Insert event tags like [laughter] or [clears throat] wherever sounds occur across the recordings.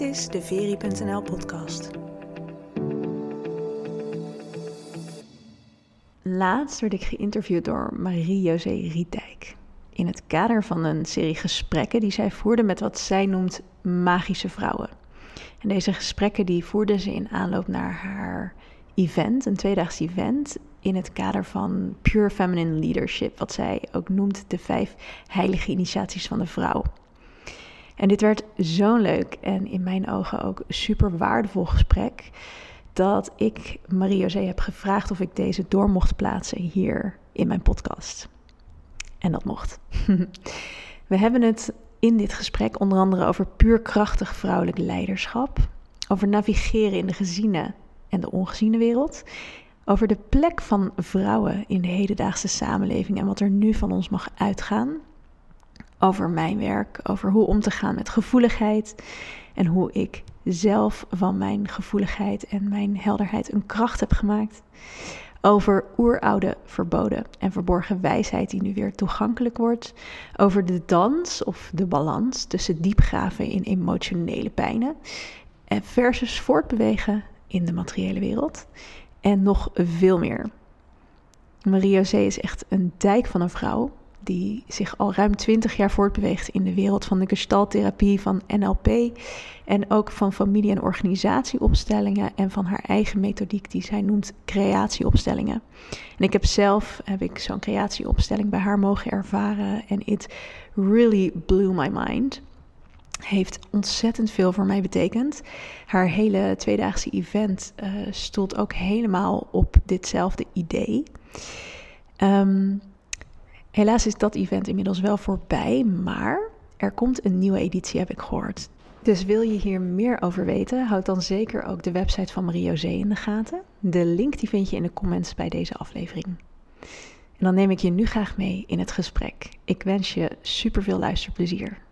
Is de Veri.nl podcast. Laatst werd ik geïnterviewd door Marie-José Rietdijk. In het kader van een serie gesprekken die zij voerde met wat zij noemt magische vrouwen. En deze gesprekken die voerde ze in aanloop naar haar event, een tweedaags event, in het kader van Pure Feminine Leadership, wat zij ook noemt de vijf heilige initiaties van de vrouw. En dit werd zo'n leuk en in mijn ogen ook super waardevol gesprek. Dat ik Marie-José heb gevraagd of ik deze door mocht plaatsen hier in mijn podcast. En dat mocht. [laughs] We hebben het in dit gesprek onder andere over puur krachtig vrouwelijk leiderschap. Over navigeren in de geziene en de ongeziene wereld. Over de plek van vrouwen in de hedendaagse samenleving en wat er nu van ons mag uitgaan over mijn werk, over hoe om te gaan met gevoeligheid en hoe ik zelf van mijn gevoeligheid en mijn helderheid een kracht heb gemaakt. Over oeroude verboden en verborgen wijsheid die nu weer toegankelijk wordt. Over de dans of de balans tussen diepgraven in emotionele pijnen versus voortbewegen in de materiële wereld. En nog veel meer. Marie-José is echt een dijk van een vrouw die zich al ruim 20 jaar voortbeweegt in de wereld van de gestaltherapie, van NLP en ook van familie- en organisatieopstellingen en van haar eigen methodiek die zij noemt creatieopstellingen. En ik heb zelf heb ik zo'n creatieopstelling bij haar mogen ervaren en it really blew my mind. Heeft ontzettend veel voor mij betekend. Haar hele tweedaagse event uh, ook helemaal op ditzelfde idee. Um, Helaas is dat event inmiddels wel voorbij, maar er komt een nieuwe editie, heb ik gehoord. Dus wil je hier meer over weten, houd dan zeker ook de website van Marie-José in de gaten. De link die vind je in de comments bij deze aflevering. En dan neem ik je nu graag mee in het gesprek. Ik wens je super veel luisterplezier.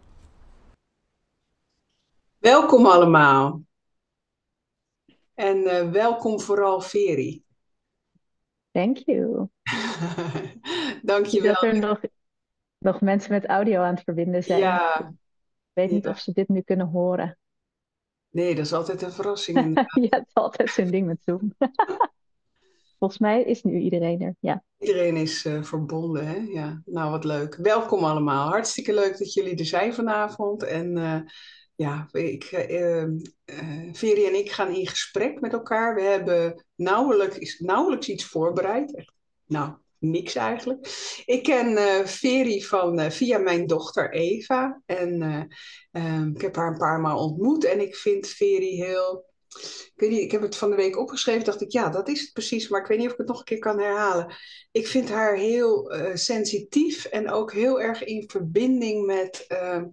Welkom allemaal. En uh, welkom vooral Veri. Thank you. [laughs] Dankjewel. Dat er nog, nog mensen met audio aan het verbinden zijn. Ja. Ik weet niet of ze dit nu kunnen horen. Nee, dat is altijd een verrassing. [laughs] ja, het is altijd zo'n ding met Zoom. [laughs] Volgens mij is nu iedereen er, ja. Iedereen is uh, verbonden, hè? Ja, nou wat leuk. Welkom allemaal. Hartstikke leuk dat jullie er zijn vanavond. En uh, ja, ik, uh, Veri en ik gaan in gesprek met elkaar. We hebben nauwelijks, nauwelijks iets voorbereid. Echt, nou, niks eigenlijk. Ik ken uh, Veri van, uh, via mijn dochter Eva. En uh, um, ik heb haar een paar maal ontmoet. En ik vind Veri heel. Ik heb het van de week opgeschreven. Dacht ik, ja, dat is het precies. Maar ik weet niet of ik het nog een keer kan herhalen. Ik vind haar heel sensitief. En ook heel erg in verbinding met ehm,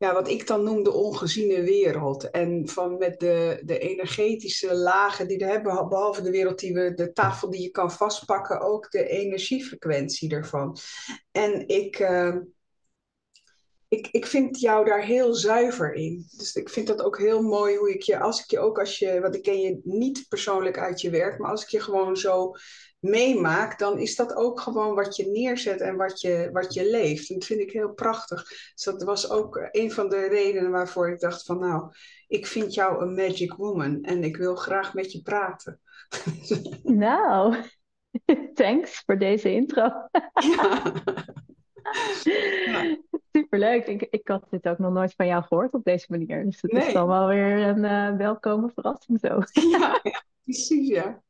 ja, wat ik dan noem de ongeziene wereld. En van met de, de energetische lagen die we hebben, behalve de wereld die we, de tafel die je kan vastpakken, ook de energiefrequentie ervan. En ik, uh, ik, ik vind jou daar heel zuiver in. Dus ik vind dat ook heel mooi hoe ik je, als ik je ook als je, want ik ken je niet persoonlijk uit je werk, maar als ik je gewoon zo meemaak, dan is dat ook gewoon wat je neerzet en wat je, wat je leeft. En dat vind ik heel prachtig. Dus dat was ook een van de redenen waarvoor ik dacht van nou, ik vind jou een magic woman en ik wil graag met je praten. [laughs] Nou, [laughs] thanks voor deze intro. ja. Ja. Superleuk. Ik, ik had dit ook nog nooit van jou gehoord op deze manier. Dus het Nee. is dan wel weer een uh, welkome verrassing zo. [laughs] Ja, ja, precies, ja.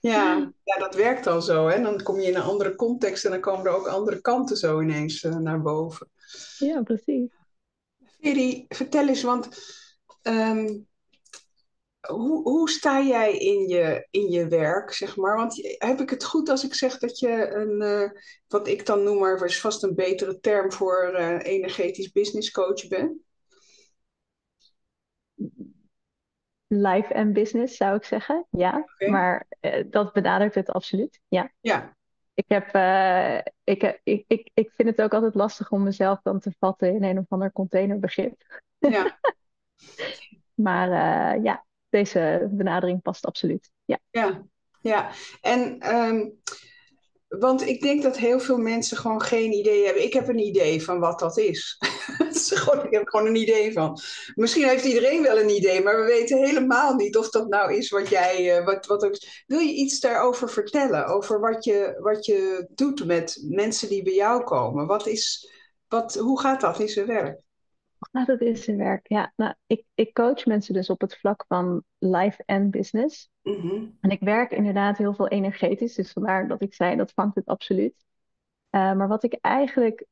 ja. Ja, dat werkt dan zo. Hè? Dan kom je in een andere context en dan komen er ook andere kanten zo ineens uh, naar boven. Ja, precies. Veri, vertel eens, want um, hoe, hoe sta jij in je, in je werk, zeg maar? Want heb ik het goed als ik zeg dat je een, uh, wat ik dan noem, maar is vast een betere term voor uh, energetisch business coach bent? Life en business zou ik zeggen, ja. Maar uh, dat benadrukt het absoluut, ja. Ja, Ik, heb, ik, ik, ik, ik vind het ook altijd lastig om mezelf dan te vatten in een of ander containerbegrip. ja, [laughs] Maar ja, deze benadering past absoluut. Ja. ja, ja. En um, Want ik denk dat heel veel mensen gewoon geen idee hebben. Ik heb een idee van wat dat is. [laughs] ik heb gewoon een idee van. Misschien heeft iedereen wel een idee, maar we weten helemaal niet of dat nou is wat jij. Uh, wat, wat Wil je iets daarover vertellen? Over wat je, wat je doet met mensen die bij jou komen? Wat is, wat, hoe gaat dat in zijn werk? Gaat het in zijn werk? Ja, nou, ik, ik coach mensen dus op het vlak van life en business. Mhm. En ik werk inderdaad heel veel energetisch, dus vandaar dat ik zei dat vangt het absoluut. Uh, maar wat ik eigenlijk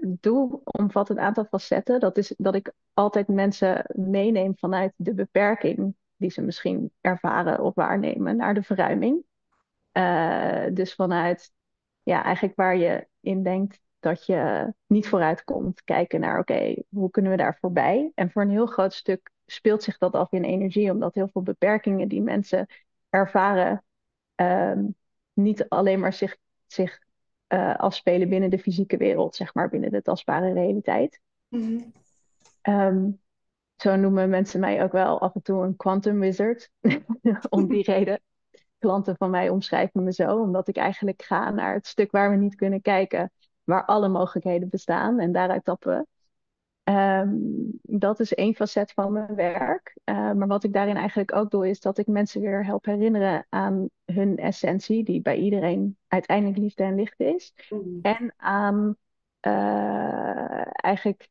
doe, omvat een aantal facetten. Dat is dat ik altijd mensen meeneem vanuit de beperking die ze misschien ervaren of waarnemen naar de verruiming. Uh, dus vanuit ja, eigenlijk waar je in denkt dat je niet vooruit komt, kijken naar oké, hoe kunnen we daar voorbij? En voor een heel groot stuk speelt zich dat af in energie, omdat heel veel beperkingen die mensen ervaren, um, niet alleen maar zich, zich uh, afspelen binnen de fysieke wereld, zeg maar, binnen de tastbare realiteit. Mm um, zo noemen mensen mij ook wel af en toe een quantum wizard, [laughs] om die [laughs] reden. Klanten van mij omschrijven me zo, omdat ik eigenlijk ga naar het stuk waar we niet kunnen kijken, waar alle mogelijkheden bestaan en daaruit tappen we. Um, dat is één facet van mijn werk. Uh, maar wat ik daarin eigenlijk ook doe, is dat ik mensen weer help herinneren aan hun essentie, die bij iedereen uiteindelijk liefde en licht is. Mm. En aan uh, eigenlijk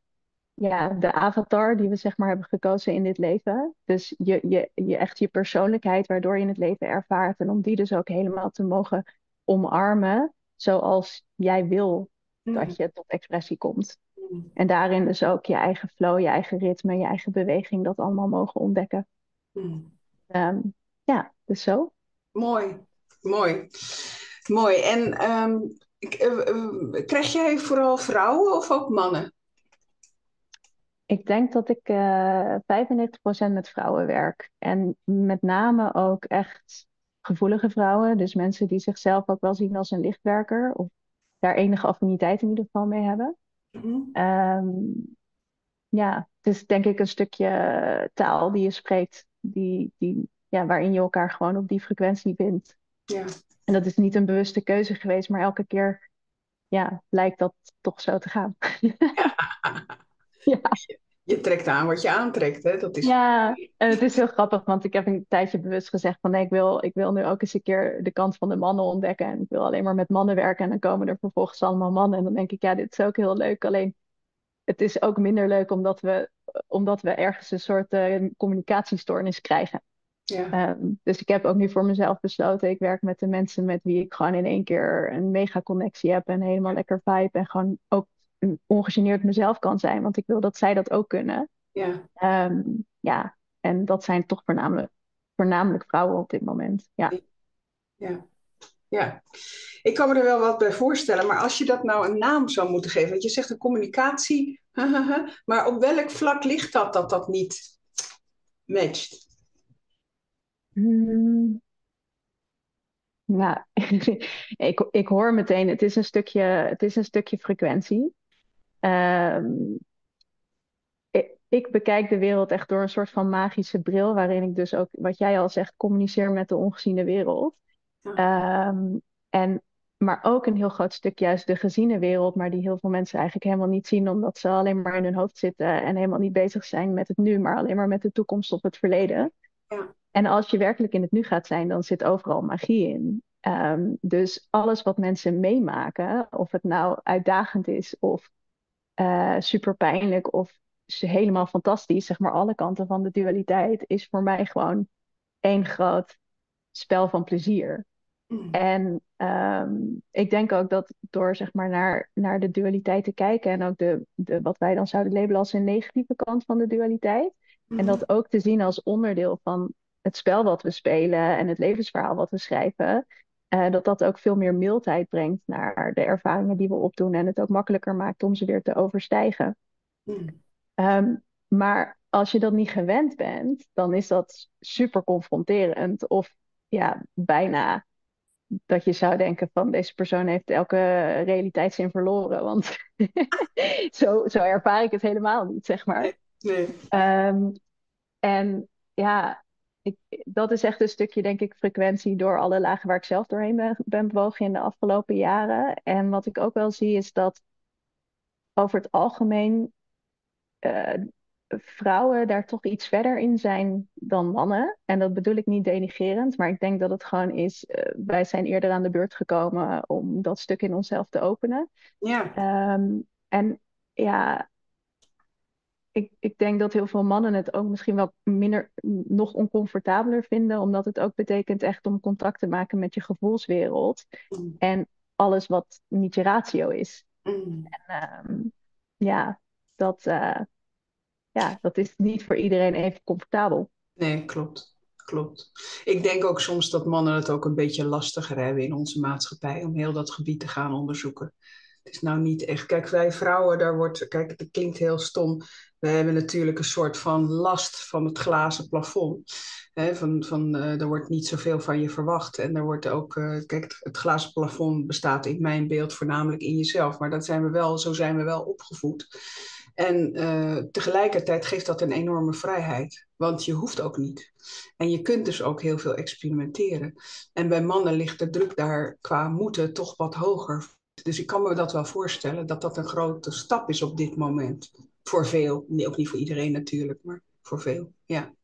ja, de avatar die we zeg maar hebben gekozen in dit leven. Dus je, je, je echt je persoonlijkheid waardoor je het leven ervaart. En om die dus ook helemaal te mogen omarmen zoals jij wil Mm. dat je tot expressie komt. Mm. En daarin dus ook je eigen flow, je eigen ritme, je eigen beweging, dat allemaal mogen ontdekken. Mm. Um, ja, dus zo. Mooi, mooi. Mooi. En um, krijg jij vooral vrouwen of ook mannen? Ik denk dat ik uh, 95% met vrouwen werk. En met name ook echt gevoelige vrouwen. Dus mensen die zichzelf ook wel zien als een lichtwerker. Of daar enige affiniteit in ieder geval mee hebben. Mm-hmm. Um, ja, het is denk ik een stukje taal die je spreekt, die, die, ja, waarin je elkaar gewoon op die frequentie vindt. Ja. En dat is niet een bewuste keuze geweest, maar elke keer ja, lijkt dat toch zo te gaan. [laughs] ja. [laughs] Je trekt aan wat je aantrekt, hè? Dat is... Ja, en het is heel grappig, want ik heb een tijdje bewust gezegd van nee, ik wil, ik wil nu ook eens een keer de kant van de mannen ontdekken. En ik wil alleen maar met mannen werken en dan komen er vervolgens allemaal mannen. En dan denk ik, ja, dit is ook heel leuk. Alleen het is ook minder leuk omdat we, omdat we ergens een soort uh, communicatiestoornis krijgen. Ja. Um, dus ik heb ook nu voor mezelf besloten, ik werk met de mensen met wie ik gewoon in één keer een mega connectie heb en helemaal lekker vibe en gewoon ook ongegeneerd mezelf kan zijn, want ik wil dat zij dat ook kunnen. Ja. Um, ja, en dat zijn toch voornamelijk, voornamelijk vrouwen op dit moment. Ja. Ja. Ja, ik kan me er wel wat bij voorstellen, maar als je dat nou een naam zou moeten geven, want je zegt een communicatie, [laughs] maar op welk vlak ligt dat dat dat niet matcht? Hmm. Nou, [laughs] ik, ik hoor meteen, het is een stukje, het is een stukje frequentie. Um, ik, ik bekijk de wereld echt door een soort van magische bril, waarin ik dus ook, wat jij al zegt, communiceer met de ongeziene wereld. Ja. Um, en, maar ook een heel groot stuk juist de geziene wereld, maar die heel veel mensen eigenlijk helemaal niet zien, omdat ze alleen maar in hun hoofd zitten en helemaal niet bezig zijn met het nu, maar alleen maar met de toekomst of het verleden. Ja. En als je werkelijk in het nu gaat zijn, dan zit overal magie in. Um, dus alles wat mensen meemaken, of het nou uitdagend is of uh, super pijnlijk of helemaal fantastisch, zeg maar alle kanten van de dualiteit, is voor mij gewoon één groot spel van plezier. Mm. En um, ik denk ook dat door zeg maar naar, naar de dualiteit te kijken en ook de, de, wat wij dan zouden labelen als een negatieve kant van de dualiteit. Mhm. En dat ook te zien als onderdeel van het spel wat we spelen en het levensverhaal wat we schrijven. Uh, dat dat ook veel meer mildheid brengt naar de ervaringen die we opdoen en het ook makkelijker maakt om ze weer te overstijgen. Mm. Um, maar als je dat niet gewend bent, dan is dat super confronterend of ja, bijna dat je zou denken van deze persoon heeft elke realiteitszin verloren. Want [laughs] zo, zo ervaar ik het helemaal niet, zeg maar. Nee. Um, en ja, ik, dat is echt een stukje, denk ik, frequentie door alle lagen waar ik zelf doorheen ben, ben bewogen in de afgelopen jaren. En wat ik ook wel zie is dat over het algemeen uh, vrouwen daar toch iets verder in zijn dan mannen. En dat bedoel ik niet denigerend, maar ik denk dat het gewoon is, uh, wij zijn eerder aan de beurt gekomen om dat stuk in onszelf te openen. Ja. Um, en ja, ik, ik denk dat heel veel mannen het ook misschien wel minder, nog oncomfortabeler vinden, omdat het ook betekent echt om contact te maken met je gevoelswereld Mm. en alles wat niet je ratio is. Mm. En, um, ja, dat, uh, ja, dat is niet voor iedereen even comfortabel. Nee, klopt. Klopt. Ik denk ook soms dat mannen het ook een beetje lastiger hebben in onze maatschappij om heel dat gebied te gaan onderzoeken. Is nou niet echt. Kijk, wij vrouwen, daar wordt. Kijk, het klinkt heel stom. We hebben natuurlijk een soort van last van het glazen plafond. Van, van, uh, er wordt niet zoveel van je verwacht. En er wordt ook. Uh, kijk, het, glazen plafond bestaat in mijn beeld voornamelijk in jezelf. Maar dat zijn we wel, zo zijn we wel opgevoed. En uh, tegelijkertijd geeft dat een enorme vrijheid. Want je hoeft ook niet. En je kunt dus ook heel veel experimenteren. En bij mannen ligt de druk daar qua moeten toch wat hoger. Dus ik kan me dat wel voorstellen dat dat een grote stap is op dit moment. Voor veel. Nee, ook niet voor iedereen natuurlijk, maar voor veel. Ja.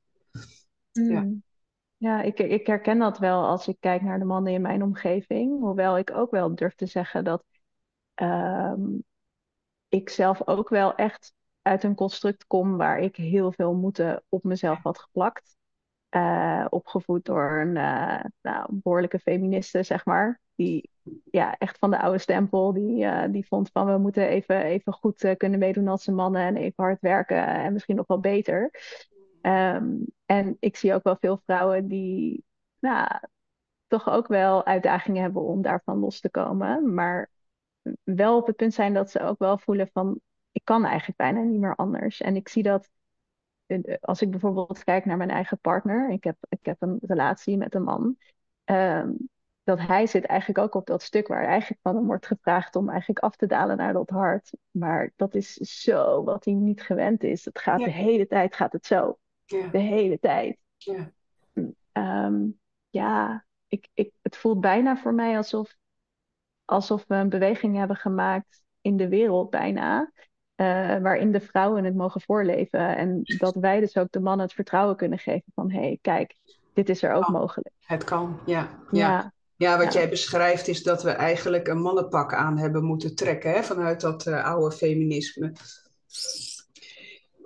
Ja, ja ik, ik herken dat wel als ik kijk naar de mannen in mijn omgeving. Hoewel ik ook wel durf te zeggen dat um, ik zelf ook wel echt uit een construct kom waar ik heel veel moeten op mezelf had geplakt. Uh, opgevoed door een uh, nou, behoorlijke feministe, zeg maar. Die ja, echt van de oude stempel, die, uh, die vond van we moeten even, even goed kunnen meedoen als de mannen en even hard werken en misschien nog wel beter. Um, en ik zie ook wel veel vrouwen die nou, toch ook wel uitdagingen hebben om daarvan los te komen. Maar wel op het punt zijn dat ze ook wel voelen van ik kan eigenlijk bijna niet meer anders. En ik zie dat als ik bijvoorbeeld kijk naar mijn eigen partner, ik heb, ik heb een relatie met een man, um, dat hij zit eigenlijk ook op dat stuk waar eigenlijk van hem wordt gevraagd om eigenlijk af te dalen naar dat hart. Maar dat is zo wat hij niet gewend is. Het gaat Ja. de hele tijd gaat het zo. Ja. De hele tijd. Ja. Ehm, ja, ik, ik, het voelt bijna voor mij alsof, alsof we een beweging hebben gemaakt in de wereld bijna. eh, waarin de vrouwen het mogen voorleven. En dat wij dus ook de mannen het vertrouwen kunnen geven van hé, hey, kijk, dit is er ook Oh. mogelijk. Het kan, ja. ja. Ja, Ja, wat Ja. jij beschrijft is dat we eigenlijk een mannenpak aan hebben moeten trekken hè, vanuit dat eh, oude feminisme.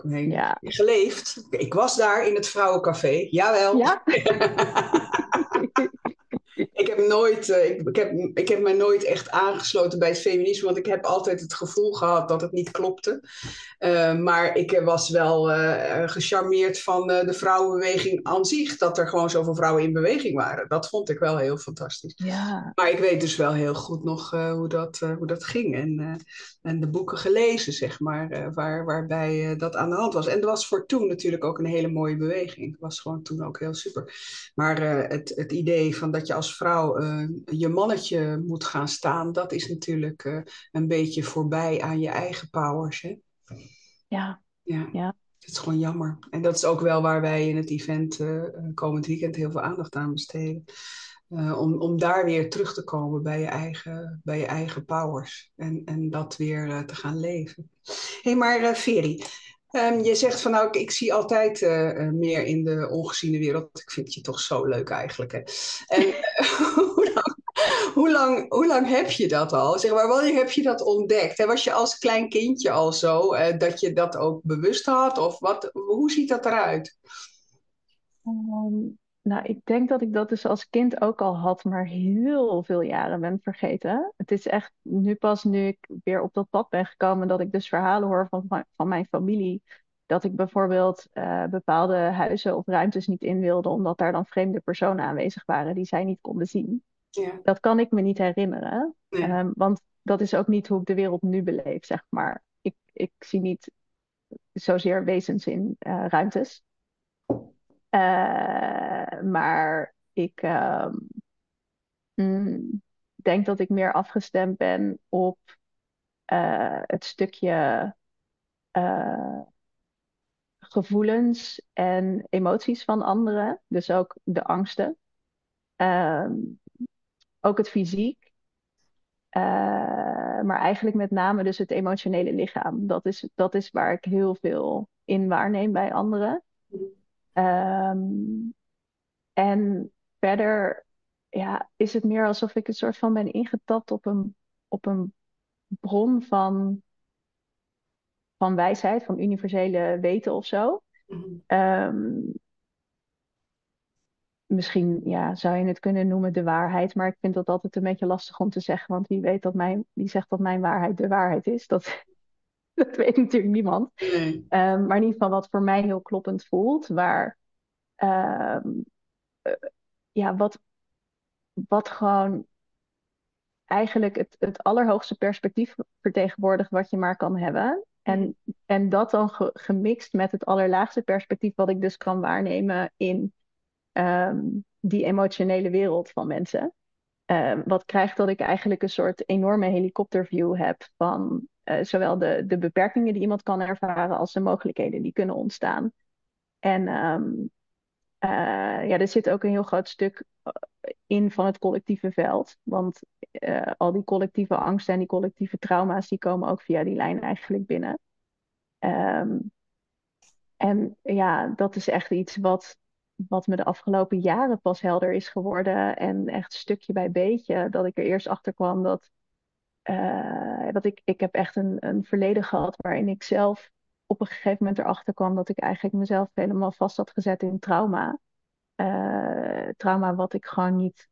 Ik heb ja. geleefd. Ik was daar in het vrouwencafé, jawel. ja. [laughs] Ik heb, nooit, eh, ik, ik, heb, ik heb me nooit echt aangesloten bij het feminisme, want ik heb altijd het gevoel gehad dat het niet klopte. Eh, maar ik was wel eh, gecharmeerd van de vrouwenbeweging aan zich, dat er gewoon zoveel vrouwen in beweging waren. Dat vond ik wel heel fantastisch. ja. Maar ik weet dus wel heel goed nog hoe, dat, hoe dat ging. En, en de boeken gelezen, zeg maar, waar, waarbij dat aan de hand was. En dat was voor toen natuurlijk ook een hele mooie beweging. Het was gewoon toen ook heel super. Maar het, het idee van dat je als vrouw eh, je mannetje moet gaan staan, dat is natuurlijk eh, een beetje voorbij aan je eigen powers. Hè? ja. Ja. Ja. Het is gewoon jammer. En dat is ook wel waar wij in het event eh, komend weekend heel veel aandacht aan besteden. Om, om daar weer terug te komen bij je eigen, bij je eigen powers. En, en dat weer te gaan leven. Hé, hey, maar Veri, um, je zegt van nou, ik, zie altijd uh, meer in de ongeziene wereld. Ik vind je toch zo leuk eigenlijk. Hè? En [laughs] hoe, lang, hoe, lang, hoe lang heb je dat al? Zeg maar, wanneer heb je dat ontdekt? Was je als klein kindje al zo uh, dat je dat ook bewust had? Of wat, hoe ziet dat eruit? Um, nou, ik denk dat ik dat dus als kind ook al had, maar heel veel jaren ben vergeten. Het is echt nu pas nu ik weer op dat pad ben gekomen, dat ik dus verhalen hoor van, van mijn familie. Dat ik bijvoorbeeld uh, bepaalde huizen of ruimtes niet in wilde, omdat daar dan vreemde personen aanwezig waren die zij niet konden zien. Ja. Dat kan ik me niet herinneren, um, want dat is ook niet hoe ik de wereld nu beleef, zeg maar. Ik, ik zie niet zozeer wezens in uh, ruimtes. Uh, maar ik um, mm, denk dat ik meer afgestemd ben op uh, het stukje uh, gevoelens en emoties van anderen. Dus ook de angsten. Ehm, ook het fysiek. Maar eigenlijk met name dus het emotionele lichaam. Dat is, dat is waar ik heel veel in waarneem bij anderen. Um, en verder ja, is het meer alsof ik een soort van ben ingetapt op een, op een bron van, van wijsheid, van universele weten of zo. Um, misschien ja, zou je het kunnen noemen de waarheid, maar ik vind dat altijd een beetje lastig om te zeggen, want wie weet dat mijn, wie zegt dat mijn waarheid de waarheid is? Dat, [laughs] dat weet natuurlijk niemand. Nee. Um, maar in ieder geval wat voor mij heel kloppend voelt, waar um, ja, wat, wat gewoon eigenlijk het, het allerhoogste perspectief vertegenwoordigt wat je maar kan hebben. En, en dat dan gemixt met het allerlaagste perspectief wat ik dus kan waarnemen in um, die emotionele wereld van mensen. Um, wat krijgt dat ik eigenlijk een soort enorme helikopterview heb van uh, zowel de, de beperkingen die iemand kan ervaren als de mogelijkheden die kunnen ontstaan. En um, uh, ja, er zit ook een heel groot stuk eh, in van het collectieve veld. Want al die collectieve angsten en die collectieve trauma's, die komen ook via die lijn eigenlijk binnen. Um, en ja, dat is echt iets wat, wat me de afgelopen jaren pas helder is geworden. En echt stukje bij beetje, dat ik er eerst achter kwam dat, uh, dat ik, ik heb echt een, een verleden gehad waarin ik zelf op een gegeven moment erachter kwam dat ik eigenlijk mezelf helemaal vast had gezet in trauma. Uh, trauma wat ik gewoon niet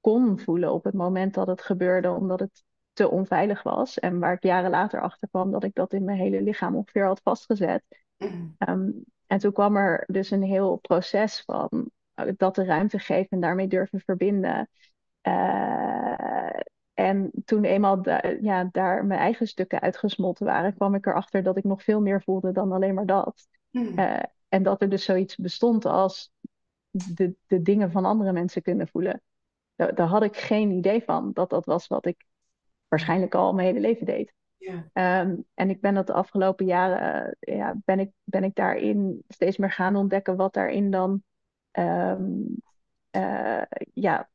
kon voelen op het moment dat het gebeurde, omdat het te onveilig was. En waar ik jaren later achter kwam dat ik dat in mijn hele lichaam ongeveer had vastgezet. Um, en toen kwam er dus een heel proces van uh, dat de ruimte geven en daarmee durven verbinden. Uh, en toen eenmaal ja, daar mijn eigen stukken uitgesmolten waren, kwam ik erachter dat ik nog veel meer voelde dan alleen maar dat. Hmm. Uh, en dat er dus zoiets bestond als de, de dingen van andere mensen kunnen voelen. Daar, daar, had ik geen idee van dat dat was wat ik waarschijnlijk al mijn hele leven deed. Um, en ik ben dat de afgelopen jaren, uh, ja, ben, ik, ben ik daarin steeds meer gaan ontdekken wat daarin dan, um, uh, ja,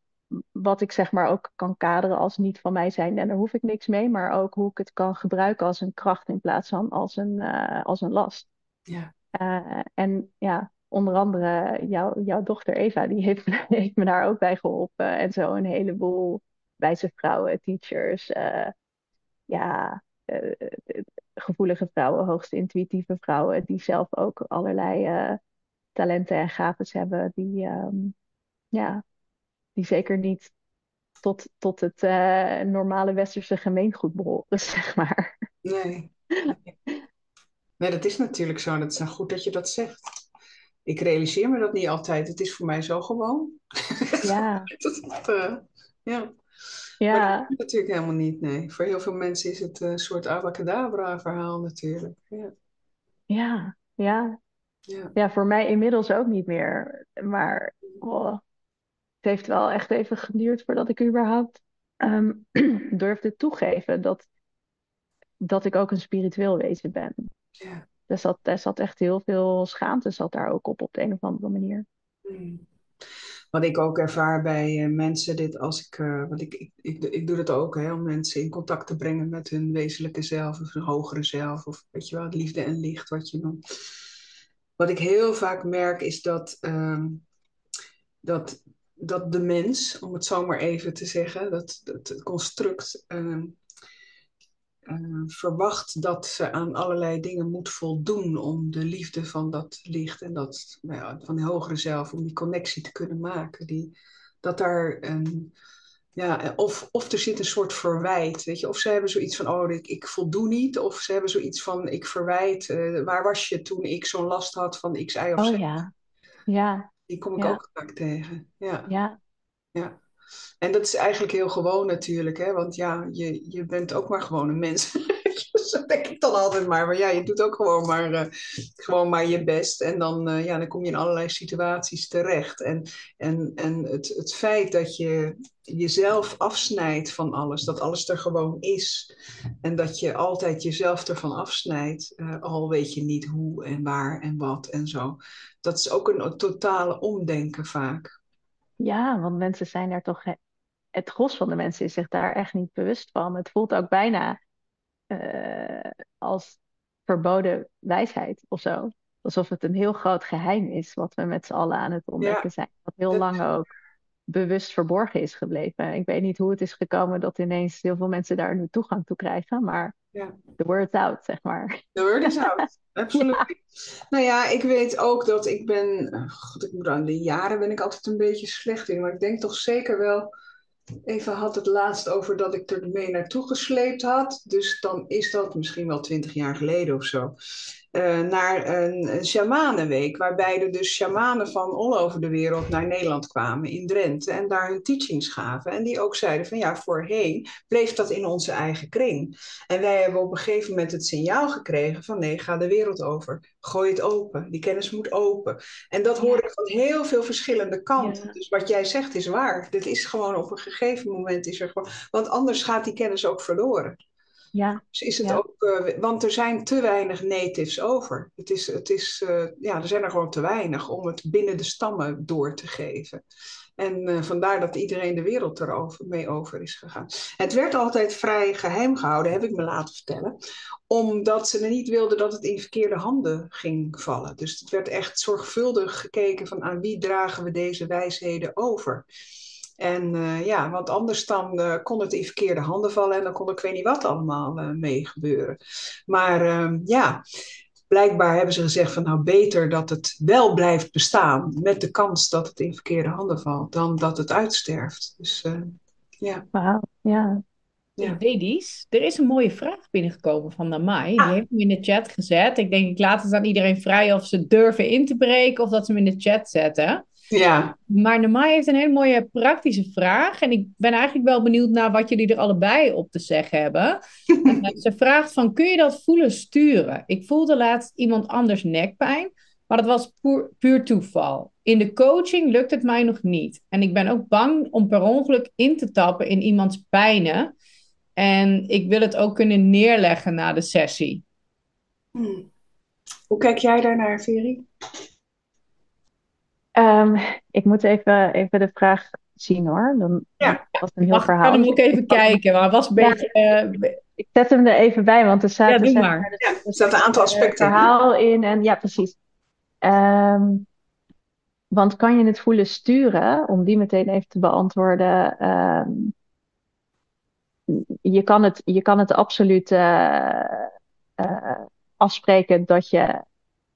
wat ik zeg maar ook kan kaderen als niet van mij zijn. En daar hoef ik niks mee, maar ook hoe ik het kan gebruiken als een kracht in plaats van als een, uh, als een last. Ja. en ja, onder andere jou, jouw dochter Eva, die heeft, [laughs] heeft me daar ook bij geholpen. En zo een heleboel wijze vrouwen, teachers. ja, uh, gevoelige vrouwen, hoogst intuïtieve vrouwen, die zelf ook allerlei talenten en gaves hebben, die, um, ja, die zeker niet tot, tot het uh, normale westerse gemeengoed behoren, [laughs] zeg maar. Nee. nee. dat is natuurlijk zo. Dat is nou goed dat je dat zegt. Ik realiseer me dat niet altijd. Het is voor mij zo gewoon. Ja. [laughs] dat, ja. Ja. Maar dat natuurlijk helemaal niet, nee. Voor heel veel mensen is het een soort abacadabra verhaal natuurlijk. Ja. Ja, ja. Ja. ja, voor mij inmiddels ook niet meer. Maar oh, het heeft wel echt even geduurd voordat ik überhaupt um, [clears throat] durfde toegeven dat, dat ik ook een spiritueel wezen ben. Ja. Er, zat, er zat echt heel veel schaamte zat daar ook op, op de een of andere manier. Hmm wat ik ook ervaar bij uh, mensen, dit als ik, uh, want ik, ik, ik, ik, doe het ook, hè, om mensen in contact te brengen met hun wezenlijke zelf of hun hogere zelf, of weet je wel, liefde en licht, wat je noemt. Wat ik heel vaak merk is dat, uh, dat, dat de mens, om het zo maar even te zeggen, dat, dat het construct ehm, uh, verwacht dat ze aan allerlei dingen moet voldoen om de liefde van dat licht en dat, nou ja, van die hogere zelf, om die connectie te kunnen maken. Die, dat daar een, ja, of, of er zit een soort verwijt, weet je, of ze hebben zoiets van, oh, ik, ik voldoe niet, of ze hebben zoiets van, ik verwijt, uh, waar was je toen ik zo'n last had van X, Y of Z? Oh ja, ja. Die kom ik ook vaak tegen, ja. Ja. ja. En dat is eigenlijk heel gewoon natuurlijk, hè? want ja, je, je bent ook maar gewoon een mens. [laughs] [laughs] Zo denk ik dan altijd maar. Maar ja, je doet ook gewoon maar, uh, gewoon maar je best. En dan, uh, ja, dan kom je in allerlei situaties terecht. En, en, en het, het feit dat je jezelf afsnijdt van alles, dat alles er gewoon is. En dat je altijd jezelf ervan afsnijdt, uh, al weet je niet hoe en waar en wat en zo. Dat is ook een, een totale omdenken vaak. Ja, want mensen zijn er toch het gros van de mensen is zich daar echt niet bewust van. Het voelt ook bijna uh, als verboden wijsheid of zo. Alsof het een heel groot geheim is wat we met z'n allen aan het ontdekken ja. zijn. Wat heel lang ook bewust verborgen is gebleven. Ik weet niet hoe het is gekomen dat ineens heel veel mensen daar nu toegang toe krijgen, maar ja. the word's out, zeg maar. The word is out, [laughs] absoluut. ja. Nou ja, ik weet ook dat ik ben, god, ik moet aan de jaren ben ik altijd een beetje slecht in, maar ik denk toch zeker wel Eva had het laatst over dat ik er mee naartoe gesleept had. Dus dan is dat misschien wel twintig jaar geleden of zo. Uh, naar een, een shamanenweek, waarbij er dus shamanen van all over de wereld naar Nederland kwamen, in Drenthe, en daar hun teachings gaven. En die ook zeiden van ja, voorheen bleef dat in onze eigen kring. En wij hebben op een gegeven moment het signaal gekregen van nee, ga de wereld over. Gooi het open. Die kennis moet open. En dat hoor ik van heel veel verschillende kanten. Dus wat jij zegt is waar. Dit is gewoon op een gegeven moment is er gewoon. Want anders gaat die kennis ook verloren. Ja. Dus is het ook, uh, want er zijn te weinig natives over. Het is, het is, uh, ja, er zijn er gewoon te weinig om het binnen de stammen door te geven. En uh, vandaar dat iedereen de wereld erover mee over is gegaan. Het werd altijd vrij geheim gehouden, heb ik me laten vertellen. Omdat ze niet wilden dat het in verkeerde handen ging vallen. Dus het werd echt zorgvuldig gekeken van aan wie dragen we deze wijsheden over. En uh, ja, want anders dan uh, kon het in verkeerde handen vallen en dan kon ik weet niet wat allemaal uh, mee gebeuren. Maar ehm, ja, blijkbaar hebben ze gezegd van nou beter dat het wel blijft bestaan met de kans dat het in verkeerde handen valt dan dat het uitsterft. Dus ja. Wauw, ja. Ja. Ladies, er is een mooie vraag binnengekomen van Namai. Die heeft hem in de chat gezet. Ik denk, ik laat het aan iedereen vrij of ze durven in te breken of dat ze hem in de chat zetten. Ja. Maar Namai heeft een hele mooie praktische vraag. En ik ben eigenlijk wel benieuwd naar wat jullie er allebei op te zeggen hebben. [laughs] en, ze vraagt van, kun je dat voelen sturen? Ik voelde laatst iemand anders nekpijn, maar dat was puur, puur toeval. In de coaching lukt het mij nog niet. En ik ben ook bang om per ongeluk in te tappen in iemands pijnen. En ik wil het ook kunnen neerleggen na de sessie. Hmm. Hoe kijk jij daarnaar, Veri? Um, ik moet even, even de vraag zien hoor. Dan ja. was een heel verhaal. Ik kan hem ook even kijken, maar was een ja, beetje... Uh... Ik zet hem er even bij, want er staat, ja, doe maar. maar. Ja, er staat een aantal aspecten. verhaal in en ja, precies. Um, want kan je het voelen sturen, om die meteen even te beantwoorden. Um, je, kan het, je kan het absoluut uh, uh, afspreken dat je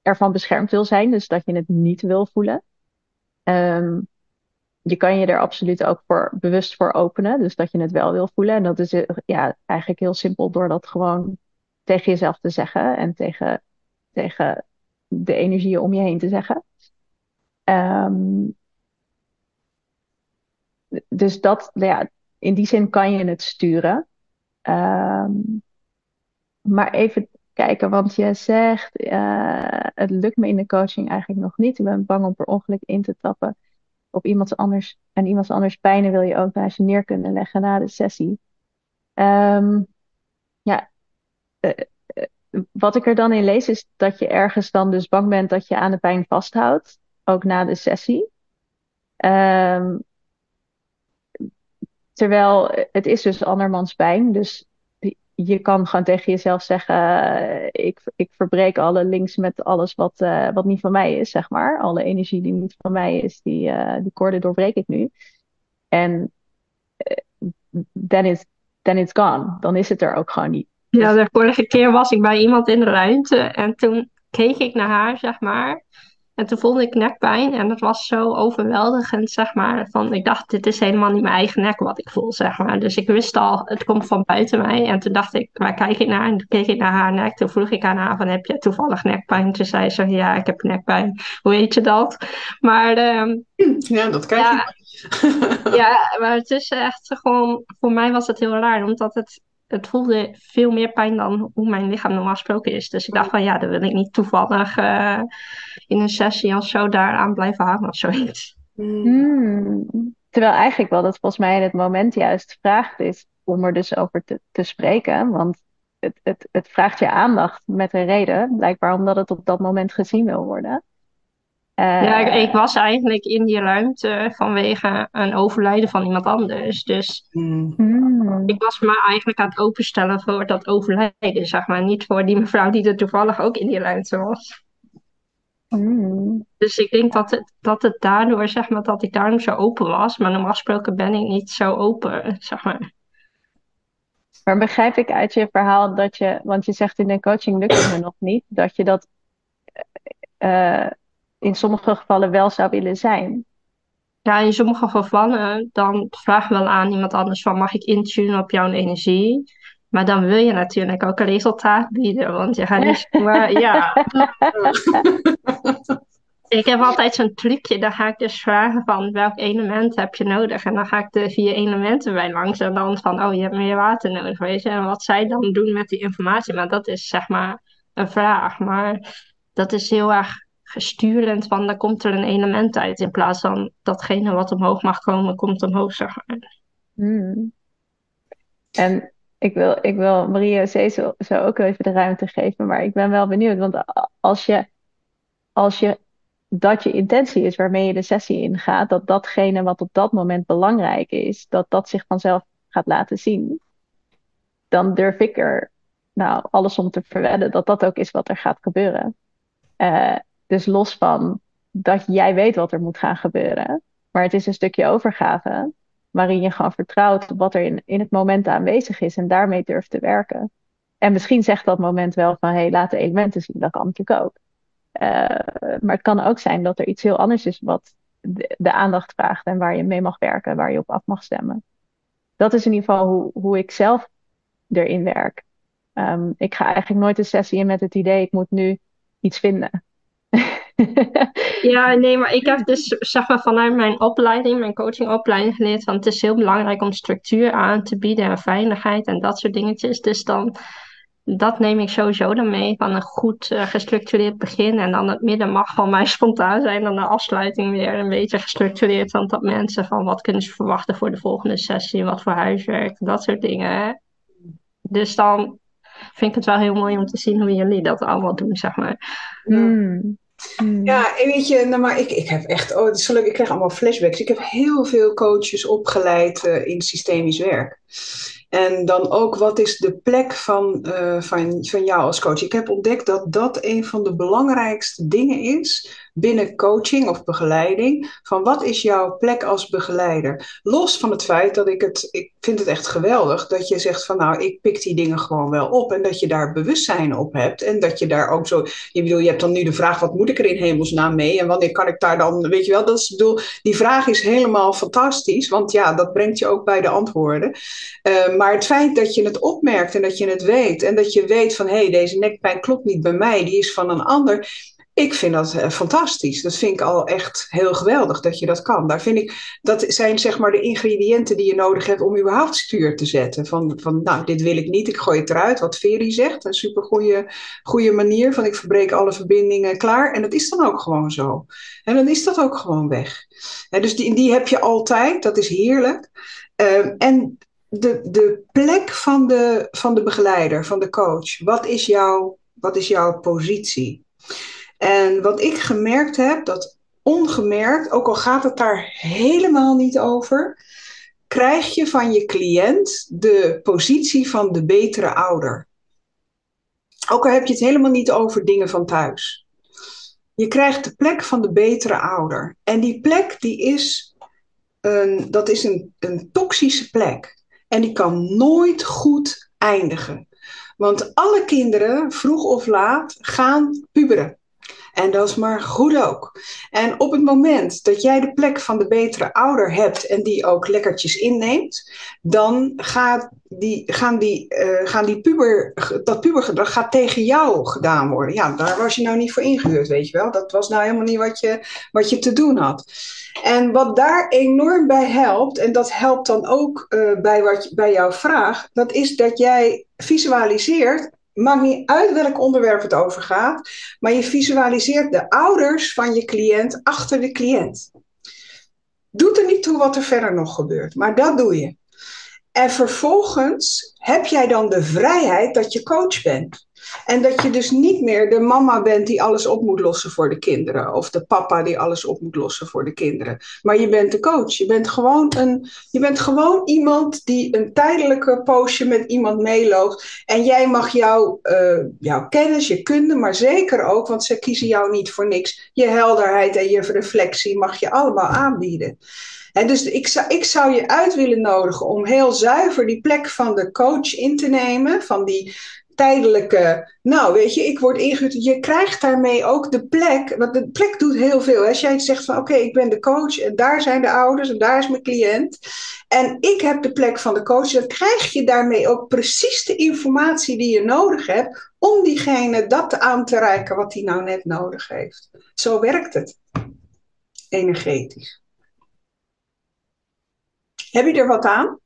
ervan beschermd wil zijn, dus dat je het niet wil voelen. Um, je kan je er absoluut ook voor bewust voor openen, dus dat je het wel wil voelen. En dat is ja, eigenlijk heel simpel door dat gewoon tegen jezelf te zeggen en tegen, tegen de energieën om je heen te zeggen. Um, dus dat, ja, in die zin kan je het sturen. Um, maar even kijken, want je zegt, uh, het lukt me in de coaching eigenlijk nog niet. Ik ben bang om per ongeluk in te tappen op iemand anders. En iemand anders pijnen wil je ook naast je neer kunnen leggen na de sessie. Um, ja, uh, uh, wat ik er dan in lees is dat je ergens dan dus bang bent dat je aan de pijn vasthoudt, ook na de sessie. Um, terwijl het is dus andermans pijn, dus je kan gewoon tegen jezelf zeggen: uh, ik, ik verbreek alle links met alles wat, uh, wat niet van mij is, zeg maar. Alle energie die niet van mij is, die, uh, die koorden doorbreek ik nu. En then it's, then it's gone. Dan is het er ook gewoon niet. Ja, de vorige keer was ik bij iemand in de ruimte en toen keek ik naar haar, zeg maar. En toen voelde ik nekpijn en dat was zo overweldigend, zeg maar. Van, ik dacht, dit is helemaal niet mijn eigen nek wat ik voel, zeg maar. Dus ik wist al, het komt van buiten mij. En toen dacht ik, waar kijk ik naar? En toen keek ik naar haar nek. Toen vroeg ik aan haar van, heb je toevallig nekpijn? Toen zei ze, ja, ik heb nekpijn. Hoe weet je dat? Maar... Um, ja, dat kijk je. Ja, [laughs] ja, maar het is echt gewoon... Voor mij was het heel raar, omdat het het voelde veel meer pijn dan hoe mijn lichaam normaal gesproken is. Dus ik dacht van ja, dan wil ik niet toevallig eh, in een sessie of zo daaraan blijven hangen of zoiets. Hmm. Terwijl eigenlijk wel dat volgens mij in het moment juist vraagt is om er dus over te, te spreken. Want het, het, het vraagt je aandacht met een reden. Blijkbaar omdat het op dat moment gezien wil worden. Ja, ik, Eh, ik was eigenlijk in die ruimte vanwege een overlijden van iemand anders. Dus Mm. hmm. ik was me eigenlijk aan het openstellen voor dat overlijden, zeg maar. Niet voor die mevrouw die er toevallig ook in die ruimte was. Hmm. Dus ik denk dat het, dat het daardoor, zeg maar, dat ik daarom zo open was. Maar normaal gesproken ben ik niet zo open, zeg maar. Maar begrijp ik uit je verhaal dat je, want je zegt in de coaching lukt het me nog niet, dat je dat eh, in sommige gevallen wel zou willen zijn. Ja, in sommige gevallen dan vraag wel aan iemand anders van mag ik intunen op jouw energie? Maar dan wil je natuurlijk ook een resultaat bieden, want je gaat niet [laughs] zomaar, ja. [laughs] Ik heb altijd zo'n trucje, dan ga ik dus vragen van welk element heb je nodig? En dan ga ik de vier elementen bij langs en dan van, oh, je hebt meer water nodig, weet je? En wat zij dan doen met die informatie, maar dat is zeg maar een vraag. Maar dat is heel erg gesturend, want dan komt er een element uit in plaats van datgene wat omhoog mag komen, komt omhoog, zeg maar. Hmm. En ik wil, ik wil Maria-José zo, zo ook even de ruimte geven, maar ik ben wel benieuwd, want als je, als je dat je intentie is waarmee je de sessie ingaat, dat datgene wat op dat moment belangrijk is, dat dat zich vanzelf gaat laten zien, dan durf ik er nou alles om te verwedden dat dat ook is wat er gaat gebeuren. Eh, dus los van dat jij weet wat er moet gaan gebeuren, maar het is een stukje overgave waarin je gewoon vertrouwt wat er in, in het moment aanwezig is en daarmee durft te werken. En misschien zegt dat moment wel van hé, hey, laat de elementen zien, dat kan natuurlijk ook. Eh, maar het kan ook zijn dat er iets heel anders is wat de, de aandacht vraagt en waar je mee mag werken, waar je op af mag stemmen. Dat is in ieder geval hoe, hoe ik zelf erin werk. Ehm, ik ga eigenlijk nooit een sessie in met het idee, ik moet nu iets vinden. Ja, [laughs] nee, maar ik heb dus zeg maar vanuit mijn opleiding, mijn coachingopleiding geleerd van het is heel belangrijk om structuur aan te bieden en veiligheid en dat soort dingetjes. Dus dan, dat neem ik sowieso dan mee van een goed eh, gestructureerd begin en dan het midden mag van mij [laughs] spontaan zijn dan de afsluiting weer een beetje gestructureerd, want dat mensen van wat kunnen ze verwachten voor de volgende sessie, wat voor huiswerk, dat soort dingen. hè. Dus dan vind ik het wel heel mooi om te zien hoe jullie dat allemaal doen, zeg maar. Hmm. Hmm. Ja, en weet je, nou, maar ik, ik heb echt, oh, het is zo leuk, ik krijg allemaal flashbacks. Ik heb heel veel coaches opgeleid eh, in systemisch werk. En dan ook, wat is de plek van, eh, van, van jou als coach? Ik heb ontdekt dat dat een van de belangrijkste dingen is binnen coaching of begeleiding. Van wat is jouw plek als begeleider? Los van het feit dat ik het, ik vind het echt geweldig dat je zegt van nou, ik pik die dingen gewoon wel op. En dat je daar bewustzijn op hebt. En dat je daar ook zo, je bedoel, je hebt dan nu de vraag, wat moet ik er in hemelsnaam mee? En wanneer kan ik daar dan, weet je wel, dat is, bedoel, die vraag is helemaal fantastisch. Want ja, dat brengt je ook bij de antwoorden. Uh, maar het feit dat je het opmerkt en dat je het weet. En dat je weet van, hé, hey, deze nekpijn klopt niet bij mij, die is van een ander. Ik vind dat uh, fantastisch. Dat vind ik al echt heel geweldig dat je dat kan. Daar vind ik, dat zijn zeg maar de ingrediënten die je nodig hebt om überhaupt stuur te zetten. Van, van nou, dit wil ik niet, ik gooi het eruit. Wat Veri zegt, een super goede manier van ik verbreek alle verbindingen klaar. En dat is dan ook gewoon zo. En dan is dat ook gewoon weg. En dus die, die heb je altijd, dat is heerlijk. Uh, en de, de plek van de, van de begeleider, van de coach. Wat is, jouw, wat is jouw positie? En wat ik gemerkt heb, dat ongemerkt, ook al gaat het daar helemaal niet over, krijg je van je cliënt de positie van de betere ouder. Ook al heb je het helemaal niet over dingen van thuis. Je krijgt de plek van de betere ouder. En die plek die is een, dat is een, een toxische plek. En die kan nooit goed eindigen. Want alle kinderen, vroeg of laat, gaan puberen En dat is maar goed ook. En op het moment dat jij de plek van de betere ouder hebt en die ook lekkertjes inneemt, dan gaat die, gaan die, uh, gaan die puber, dat pubergedrag gaat tegen jou gedaan worden. Ja, daar was je nou niet voor ingehuurd, weet je wel. Dat was nou helemaal niet wat je, wat je te doen had. En wat daar enorm bij helpt, en dat helpt dan ook uh, bij, wat, bij jouw vraag, dat is dat jij visualiseert maakt niet uit welk onderwerp het over gaat, maar je visualiseert de ouders van je cliënt achter de cliënt. Doet er niet toe wat er verder nog gebeurt, maar dat doe je. En vervolgens heb jij dan de vrijheid dat je coach bent. En dat je dus niet meer de mama bent die alles op moet lossen voor de kinderen. Of de papa die alles op moet lossen voor de kinderen. Maar je bent de coach. Je bent gewoon, een, je bent gewoon iemand die een tijdelijke poosje met iemand meeloopt. En jij mag jouw, uh, jouw kennis, je kunde, maar zeker ook, want ze kiezen jou niet voor niks. Je helderheid en je reflectie mag je allemaal aanbieden. Dus ik zou, ik zou je uit willen nodigen om heel zuiver die plek van de coach in te nemen, van die tijdelijke, nou weet je, ik word ingehuurd. Je krijgt daarmee ook de plek, want de plek doet heel veel. Als jij zegt van oké, ik ben de coach en daar zijn de ouders en daar is mijn cliënt. En ik heb de plek van de coach, dan krijg je daarmee ook precies de informatie die je nodig hebt om diegene dat aan te reiken wat hij nou net nodig heeft. Zo werkt het. Energetisch. Heb je er wat aan?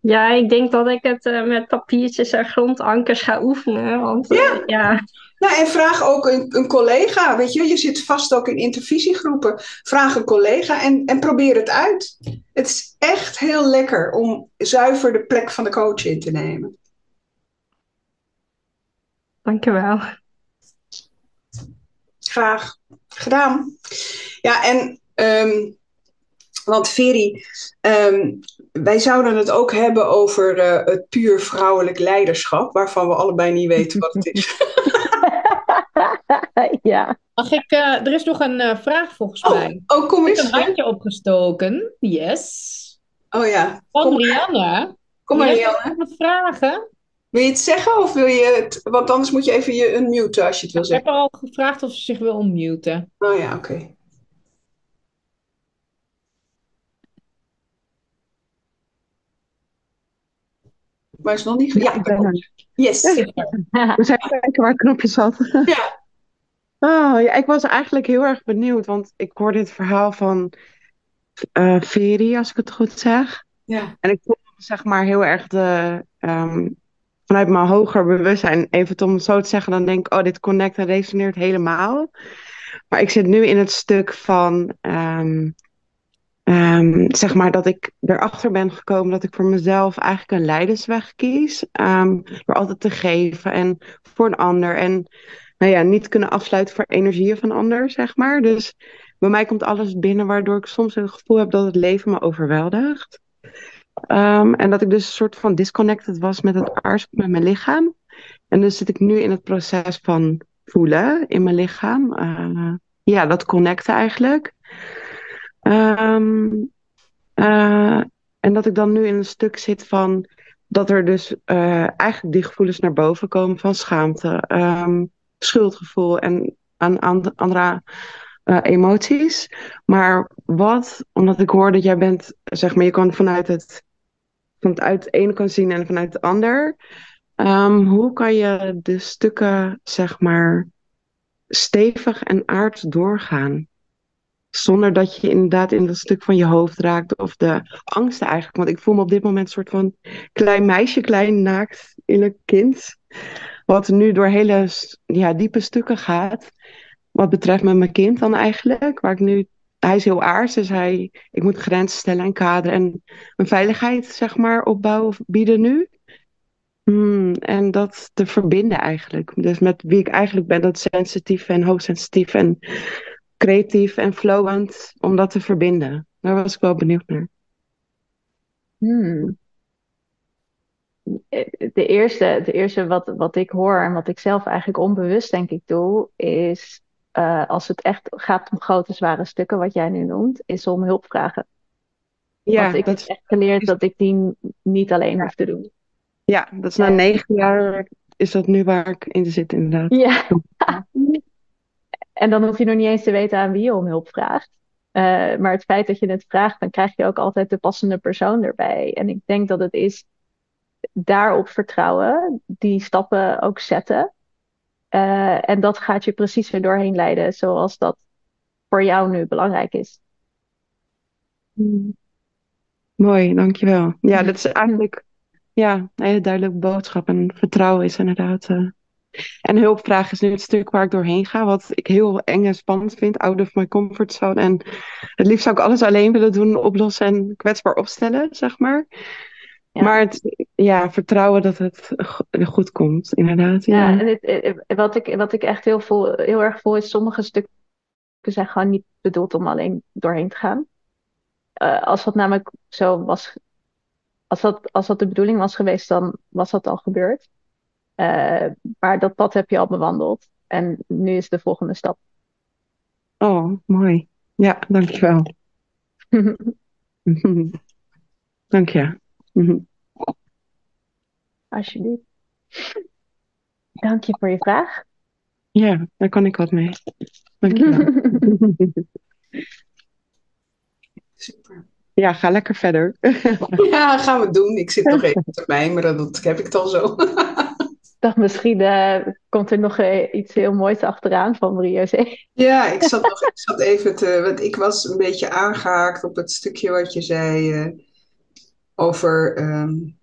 Ja, ik denk dat ik het uh, met papiertjes en grondankers ga oefenen. Want, uh, ja. ja. Nou, en vraag ook een, een, collega. Weet je, je zit vast ook in intervisiegroepen. Vraag een collega en, en probeer het uit. Het is echt heel lekker om zuiver de plek van de coach in te nemen. Dankjewel. Graag gedaan. Ja, en um, want Veri, um, wij zouden het ook hebben over uh, het puur vrouwelijk leiderschap, waarvan we allebei niet weten wat het is. [laughs] ja. Mag ik, uh, er is nog een uh, vraag volgens oh, mij. Oh, kom eens. Ik heb een handje opgestoken. Yes. Oh ja. Van kom Rianne. Kom maar, Rianne. Wat vragen? Wil je het zeggen of wil je het... Want anders moet je even je unmuten als je het wil zeggen. Ik heb al gevraagd of ze zich wil unmuten. Oh ja, oké. Okay. Maar is nog niet... Ja, ik ben er. Yes. [laughs] We zijn kijken waar het knopje zat. Ja. Oh, ja, ik was eigenlijk heel erg benieuwd, want ik hoorde dit verhaal van uh, Veri, als ik het goed zeg. Ja. En ik voel zeg maar heel erg de, um, vanuit mijn hoger bewustzijn, even om het zo te zeggen, dan denk ik, oh, dit connect en resoneert helemaal. Maar ik zit nu in het stuk van um, Um, zeg maar dat ik erachter ben gekomen dat ik voor mezelf eigenlijk een leidersweg kies. Um, door altijd te geven en voor een ander. En nou ja, niet kunnen afsluiten voor energieën van ander, zeg maar. Dus bij mij komt alles binnen waardoor ik soms het gevoel heb dat het leven me overweldigt. Um, en dat ik dus een soort van disconnected was met het aardschap, met mijn lichaam. En dus zit ik nu in het proces van voelen in mijn lichaam. Uh, ja, dat connecten eigenlijk. Um, uh, en dat ik dan nu in een stuk zit van dat er dus uh, eigenlijk die gevoelens naar boven komen van schaamte, um, schuldgevoel en aan, andere uh, emoties. Maar wat, omdat ik hoor dat jij bent, zeg maar, je kan vanuit het, vanuit het ene kan zien en vanuit het ander. Um, hoe kan je de stukken, zeg maar, stevig en aard doorgaan? Zonder dat je inderdaad in dat stuk van je hoofd raakt. Of de angsten eigenlijk. Want ik voel me op dit moment een soort van klein meisje, klein naakt innerlijk kind. Wat nu door hele ja, diepe stukken gaat. Wat betreft met mijn kind dan eigenlijk. Waar ik nu, hij is heel aards. Dus hij, ik moet grenzen stellen en kaderen. En een veiligheid zeg maar opbouwen of bieden nu. Hmm, en dat te verbinden eigenlijk. Dus met wie ik eigenlijk ben. Dat sensitief en hoogsensitief en creatief en flowend om dat te verbinden. Daar was ik wel benieuwd naar. Hmm. De eerste, de eerste wat, wat ik hoor en wat ik zelf eigenlijk onbewust denk ik doe, is uh, als het echt gaat om grote zware stukken, wat jij nu noemt, is om hulp vragen. Ja, Want ik dat heb echt geleerd dat ik die niet alleen hoef te doen. Ja, dat is na negen jaar is dat nu waar ik in zit inderdaad. Ja. [laughs] En dan hoef je nog niet eens te weten aan wie je om hulp vraagt. Uh, maar het feit dat je het vraagt, dan krijg je ook altijd de passende persoon erbij. En ik denk dat het is daarop vertrouwen, die stappen ook zetten. Uh, en dat gaat je precies weer doorheen leiden, zoals dat voor jou nu belangrijk is. Hmm. Mooi, dankjewel. Ja, dat is eigenlijk ja, een hele duidelijke boodschap. En vertrouwen is inderdaad. Uh... En hulpvraag is nu het stuk waar ik doorheen ga, wat ik heel eng en spannend vind, out of my comfort zone. En het liefst zou ik alles alleen willen doen, oplossen en kwetsbaar opstellen, zeg maar. Maar het, ja, vertrouwen dat het goed komt, inderdaad. Ja, ja en het, wat, ik, wat ik echt heel, heel erg voel is, sommige stukken zijn gewoon niet bedoeld om alleen doorheen te gaan. Uh, als dat namelijk zo was, als dat, als dat de bedoeling was geweest, dan was dat al gebeurd. Uh, maar dat pad heb je al bewandeld. En nu is de volgende stap. [laughs] Oh, mooi. Ja, dankjewel. [laughs] Dank je. Alsjeblieft. Dank je voor je vraag. Ja, daar kan ik wat mee. Dank je wel. [laughs] Super. Ja, ga lekker verder. ja, gaan we doen. Ik zit nog even te mijmeren, dat heb ik dan zo. Dacht misschien uh, komt er nog uh, iets heel moois achteraan van Marie-José. Ja, ik zat, nog, ik zat even te... Want ik was een beetje aangehaakt op het stukje wat je zei uh, over um,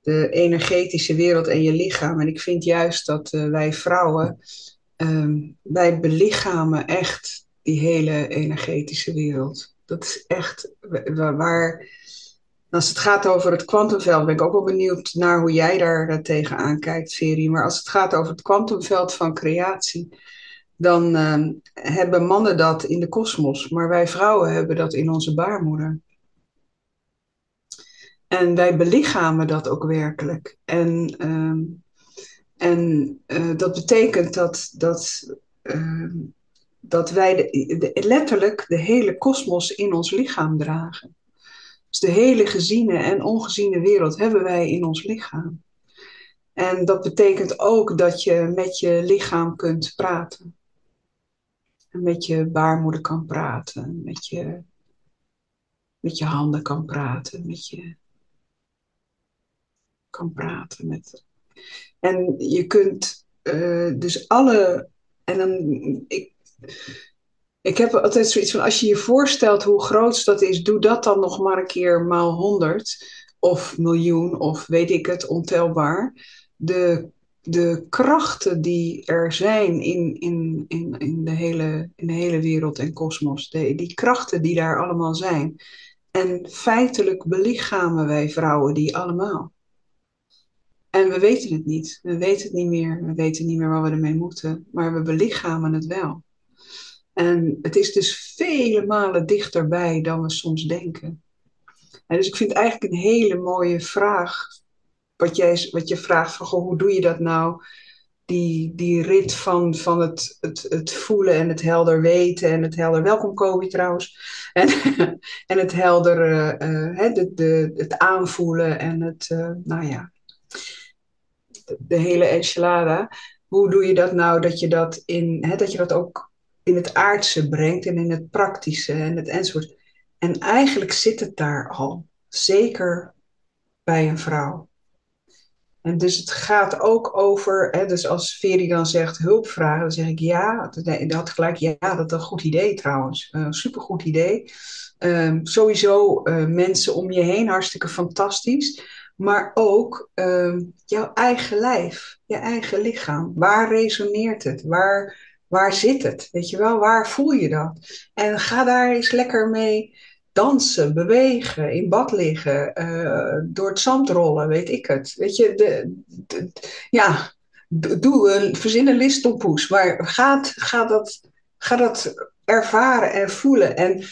de energetische wereld en je lichaam. En ik vind juist dat wij vrouwen, um, wij belichamen echt die hele energetische wereld. Dat is echt waar als het gaat over het kwantumveld, ben ik ook wel benieuwd naar hoe jij daar uh, tegenaan kijkt, Veri. Maar als het gaat over het kwantumveld van creatie, dan uh, hebben mannen dat in de kosmos, maar wij vrouwen hebben dat in onze baarmoeder. En wij belichamen dat ook werkelijk. En, uh, en uh, dat betekent dat, dat, ehm, dat wij de, letterlijk de hele kosmos in ons lichaam dragen. Dus de hele geziene en ongeziene wereld hebben wij in ons lichaam. En dat betekent ook dat je met je lichaam kunt praten. En met je baarmoeder kan praten, met je, met je handen kan praten, met je kan praten. Met, en je kunt uh, dus alle, en dan, ik, ik heb altijd zoiets van, als je je voorstelt hoe groot dat is, doe dat dan nog maar een keer maal honderd of miljoen of weet ik het, ontelbaar. De, de krachten die er zijn in, in, in, in, de, hele, in de hele wereld en kosmos, die krachten die daar allemaal zijn. En feitelijk belichamen wij vrouwen die allemaal. En we weten het niet. We weten het niet meer. We weten niet meer waar we ermee moeten. Maar we belichamen het wel. En het is dus vele malen dichterbij dan we soms denken. En dus ik vind het eigenlijk een hele mooie vraag. Wat, jij, wat je vraagt van goh, hoe doe je dat nou? Die, die rit van, van het, het, het voelen en het helder weten en het helder. Welkom Kobe trouwens. En, [laughs] en het helder, uh, de, de, het aanvoelen en het, uh, nou ja, de, hele enchilada. Hoe doe je dat nou dat je dat in, dat je dat ook in het aardse brengt en in het praktische en het enzovoort. En eigenlijk zit het daar al, zeker bij een vrouw. En dus het gaat ook over, hè, dus als Veri dan zegt hulp vragen, dan zeg ik ja, dat had gelijk, ja, dat is een goed idee trouwens, een supergoed idee. Um, sowieso uh, mensen om je heen, hartstikke fantastisch. Maar ook um, jouw eigen lijf, je eigen lichaam. Waar resoneert het? Waar, Waar zit het? Weet je wel, waar voel je dat? En ga daar eens lekker mee dansen, bewegen, in bad liggen, uh, door het zand rollen, weet ik het. Weet je, de, ja, doe een, verzin een listoppoes, maar ga, ga, dat, ga dat ervaren en voelen. En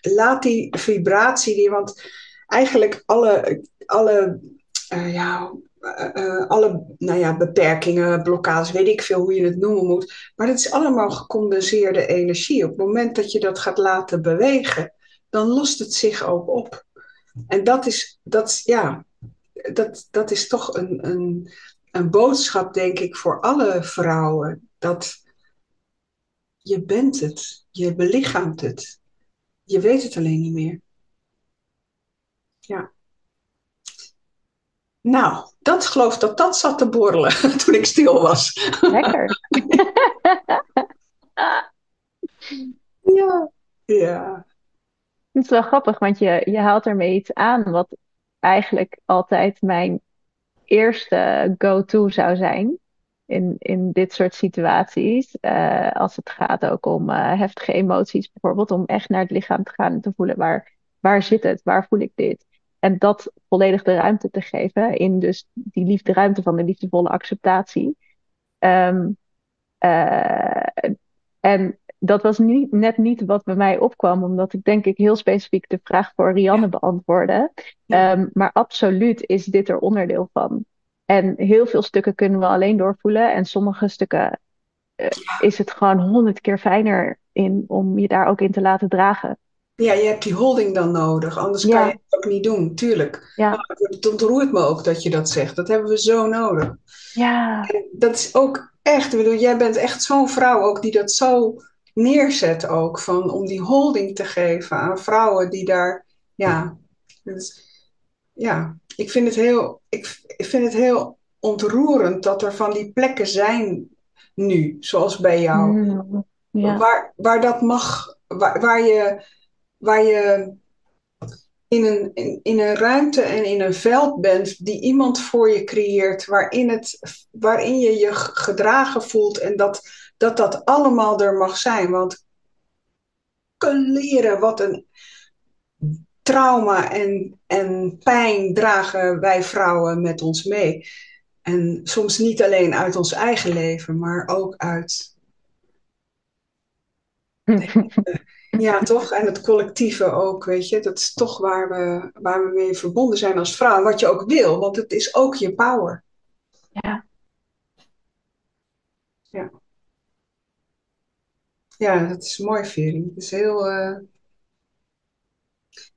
laat die vibratie, die, want eigenlijk alle, alle uh, ja, uh, alle nou ja, beperkingen, blokkades, weet ik veel hoe je het noemen moet. Maar dat is allemaal gecondenseerde energie. Op het moment dat je dat gaat laten bewegen, dan lost het zich ook op. En dat is, dat, ja, dat, dat is toch een, een, een boodschap, denk ik, voor alle vrouwen. Dat, je bent het. Je belichaamt het. Je weet het alleen niet meer. Ja. Nou, dat geloof dat dat zat te borrelen [laughs] toen ik stil was. Lekker. [laughs] ja. Ja. Het is wel grappig, want je, je haalt ermee iets aan wat eigenlijk altijd mijn eerste go-to zou zijn in, in dit soort situaties. Uh, als het gaat ook om uh, heftige emoties bijvoorbeeld, om echt naar het lichaam te gaan en te voelen waar, waar zit het, waar voel ik dit. En dat volledig de ruimte te geven in dus die liefde ruimte van de liefdevolle acceptatie. Um, uh, en dat was niet, net niet wat bij mij opkwam, omdat ik denk ik heel specifiek de vraag voor Rianne beantwoordde. Um, maar absoluut is dit er onderdeel van. En heel veel stukken kunnen we alleen doorvoelen. En sommige stukken uh, is het gewoon honderd keer fijner in, om je daar ook in te laten dragen. Ja, je hebt die holding dan nodig, anders ja. kan je het ook niet doen, tuurlijk. Ja. Maar het ontroert me ook dat je dat zegt. Dat hebben we zo nodig. Ja. En dat is ook echt, ik bedoel, jij bent echt zo'n vrouw ook die dat zo neerzet ook, van, om die holding te geven aan vrouwen die daar, ja, dus, ja, ik vind het heel, ik, ik vind het heel ontroerend dat er van die plekken zijn nu, zoals bij jou, Mm, ja. waar, waar dat mag, waar, waar je, waar je in een, in, een ruimte en in een veld bent die iemand voor je creëert, waarin, het, waarin je je gedragen voelt en dat dat dat allemaal er mag zijn. Want leren wat een trauma en, en pijn dragen wij vrouwen met ons mee. En soms niet alleen uit ons eigen leven, maar ook uit. [laughs] Ja, toch? En het collectieve ook, weet je. Dat is toch waar we, waar we mee verbonden zijn als vrouw. Wat je ook wil, want het is ook je power. Ja. Ja. Ja, dat is mooi, Veri. Het is heel... Uh...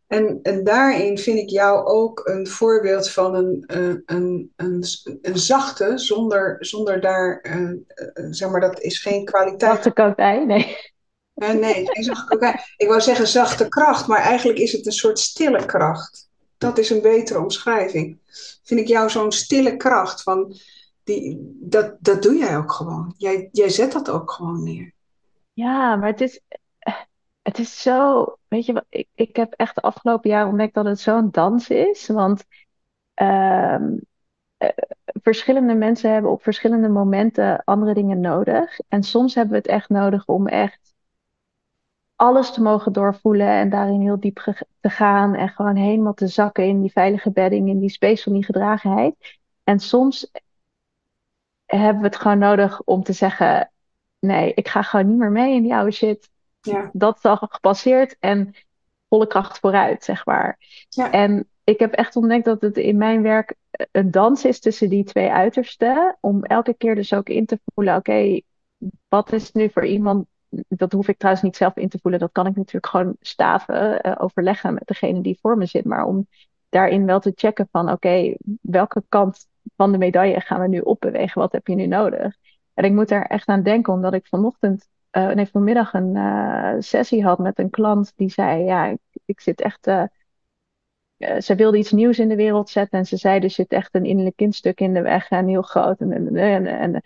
En, en daarin vind ik jou ook een voorbeeld van een, een, een, een, een zachte, zonder, zonder daar, uh, uh, zeg maar, dat is geen kwaliteit. Zachte nee. Uh, nee, geen zachte kokij. Ik wou zeggen zachte kracht, maar eigenlijk is het een soort stille kracht. Dat is een betere omschrijving. Vind ik jou zo'n stille kracht van, die, dat, dat doe jij ook gewoon. Jij, jij zet dat ook gewoon neer. Ja, maar het is, het is zo, weet je, ik, ik heb echt de afgelopen jaren ontdekt dat het zo'n dans is. Want um, uh, verschillende mensen hebben op verschillende momenten andere dingen nodig. En soms hebben we het echt nodig om echt alles te mogen doorvoelen en daarin heel diep te gaan. En gewoon helemaal te zakken in die veilige bedding, in die space van die gedragenheid. En soms hebben we het gewoon nodig om te zeggen: nee, ik ga gewoon niet meer mee in die oude shit. Ja. Dat is al gepasseerd en volle kracht vooruit, zeg maar. Ja. En ik heb echt ontdekt dat het in mijn werk een dans is tussen die twee uitersten. Om elke keer dus ook in te voelen: oké, okay, wat is nu voor iemand. Dat hoef ik trouwens niet zelf in te voelen. Dat kan ik natuurlijk gewoon staven, uh, overleggen met degene die voor me zit. Maar om daarin wel te checken van: oké, welke kant van de medaille gaan we nu opbewegen? Wat heb je nu nodig? En ik moet er echt aan denken, omdat ik vanochtend, uh, nee, vanmiddag een uh, sessie had met een klant die zei: Ja, ik, ik zit echt. Ze wilde iets nieuws in de wereld zetten en ze zei: Er zit echt een innerlijk kindstuk in de weg en heel groot. En, en, en,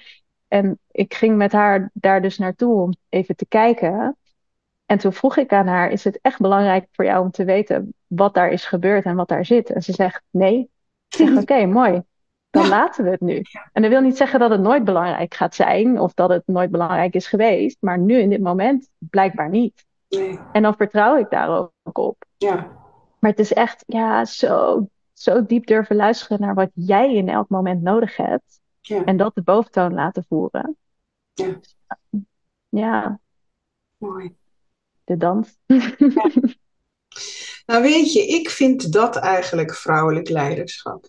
en ik ging met haar daar dus naartoe om even te kijken. En toen vroeg ik aan haar: Is het echt belangrijk voor jou om te weten wat daar is gebeurd en wat daar zit? En ze zegt: Nee. Ik zeg: [laughs] Oké, okay, mooi dan ja. laten we het nu. En dat wil niet zeggen dat het nooit belangrijk gaat zijn of dat het nooit belangrijk is geweest, maar nu in dit moment blijkbaar niet. Nee. En dan vertrouw ik daar ook op. Ja. Maar het is echt ja, zo, zo diep durven luisteren naar wat jij in elk moment nodig hebt ja. en dat de boventoon laten voeren. Ja. Ja. Mooi. De dans. Ja. [laughs] Nou weet je, ik vind dat eigenlijk vrouwelijk leiderschap.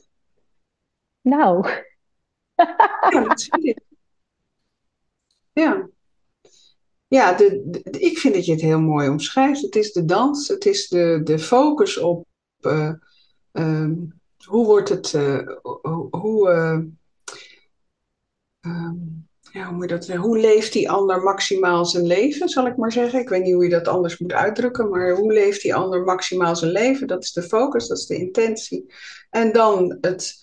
Nou. [laughs] Ja, dat vind ik. Ja. Ja, de, de, ik vind dat je het heel mooi omschrijft. Het is de dans, het is de, de focus op uh, uh, hoe wordt het, uh, hoe, ja, hoe, moet dat, hoe leeft die ander maximaal zijn leven, zal ik maar zeggen. Ik weet niet hoe je dat anders moet uitdrukken, maar hoe leeft die ander maximaal zijn leven? Dat is de focus, dat is de intentie. En dan het,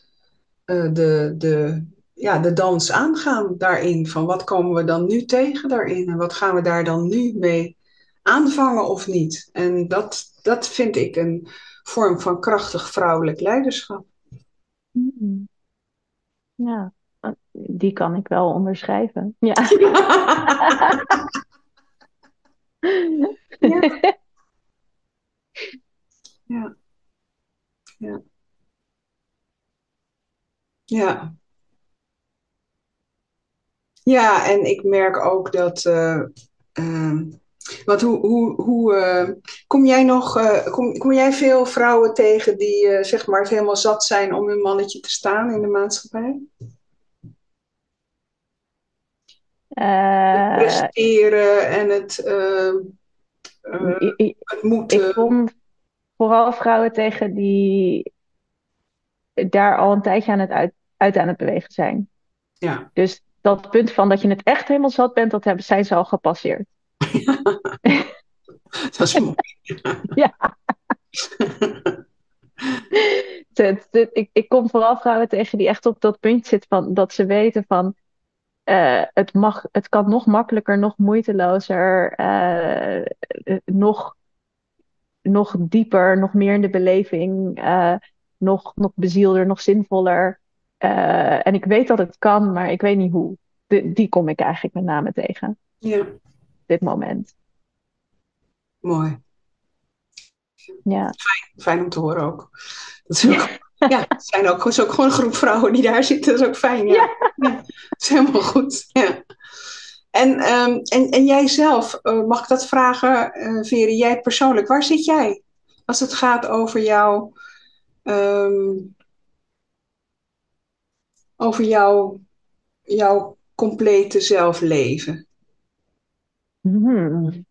eh, de, de, ja, de dans aangaan daarin. Van wat komen we dan nu tegen daarin en wat gaan we daar dan nu mee aanvangen of niet? En dat, dat vind ik een vorm van krachtig vrouwelijk leiderschap. Mm. Ja, die kan ik wel onderschrijven. Ja. Ja. [laughs] Ja. Ja. Ja. Ja, en ik merk ook dat. want hoe, hoe, hoe eh, kom jij nog, eh, kom, kom jij veel vrouwen tegen die zeg maar het helemaal zat zijn om hun mannetje te staan in de maatschappij? Eh, Presteren en het, ehm, eh, het ik moeten. kom vooral vrouwen tegen die daar al een tijdje aan het uit, uit aan het bewegen zijn. Ja. Dus dat punt van dat je het echt helemaal zat bent, dat hebben, zijn ze al gepasseerd. [laughs] Dat is mooi. [laughs] Ja. [laughs] Ik, ik kom vooral vrouwen tegen die echt op dat punt zitten van dat ze weten van eh, het mag, het kan nog makkelijker, nog moeitelozer, eh, eh, nog, nog dieper, nog meer in de beleving, nog, nog bezielder, nog zinvoller. En ik weet dat het kan, maar ik weet niet hoe. De, die kom ik eigenlijk met name tegen Ja, op dit moment. mooi. Ja. Fijn om te horen ook. Dat is ook ja, het zijn ook, is ook gewoon een groep vrouwen die daar zitten. Dat is ook fijn. Ja, ja. dat is helemaal goed. Ja. En, ehm, en, en jij zelf, eh, mag ik dat vragen, eh Vere, jij persoonlijk, waar zit jij? Als het gaat over jou, ehm, over jouw, jouw complete zelfleven. Hmm.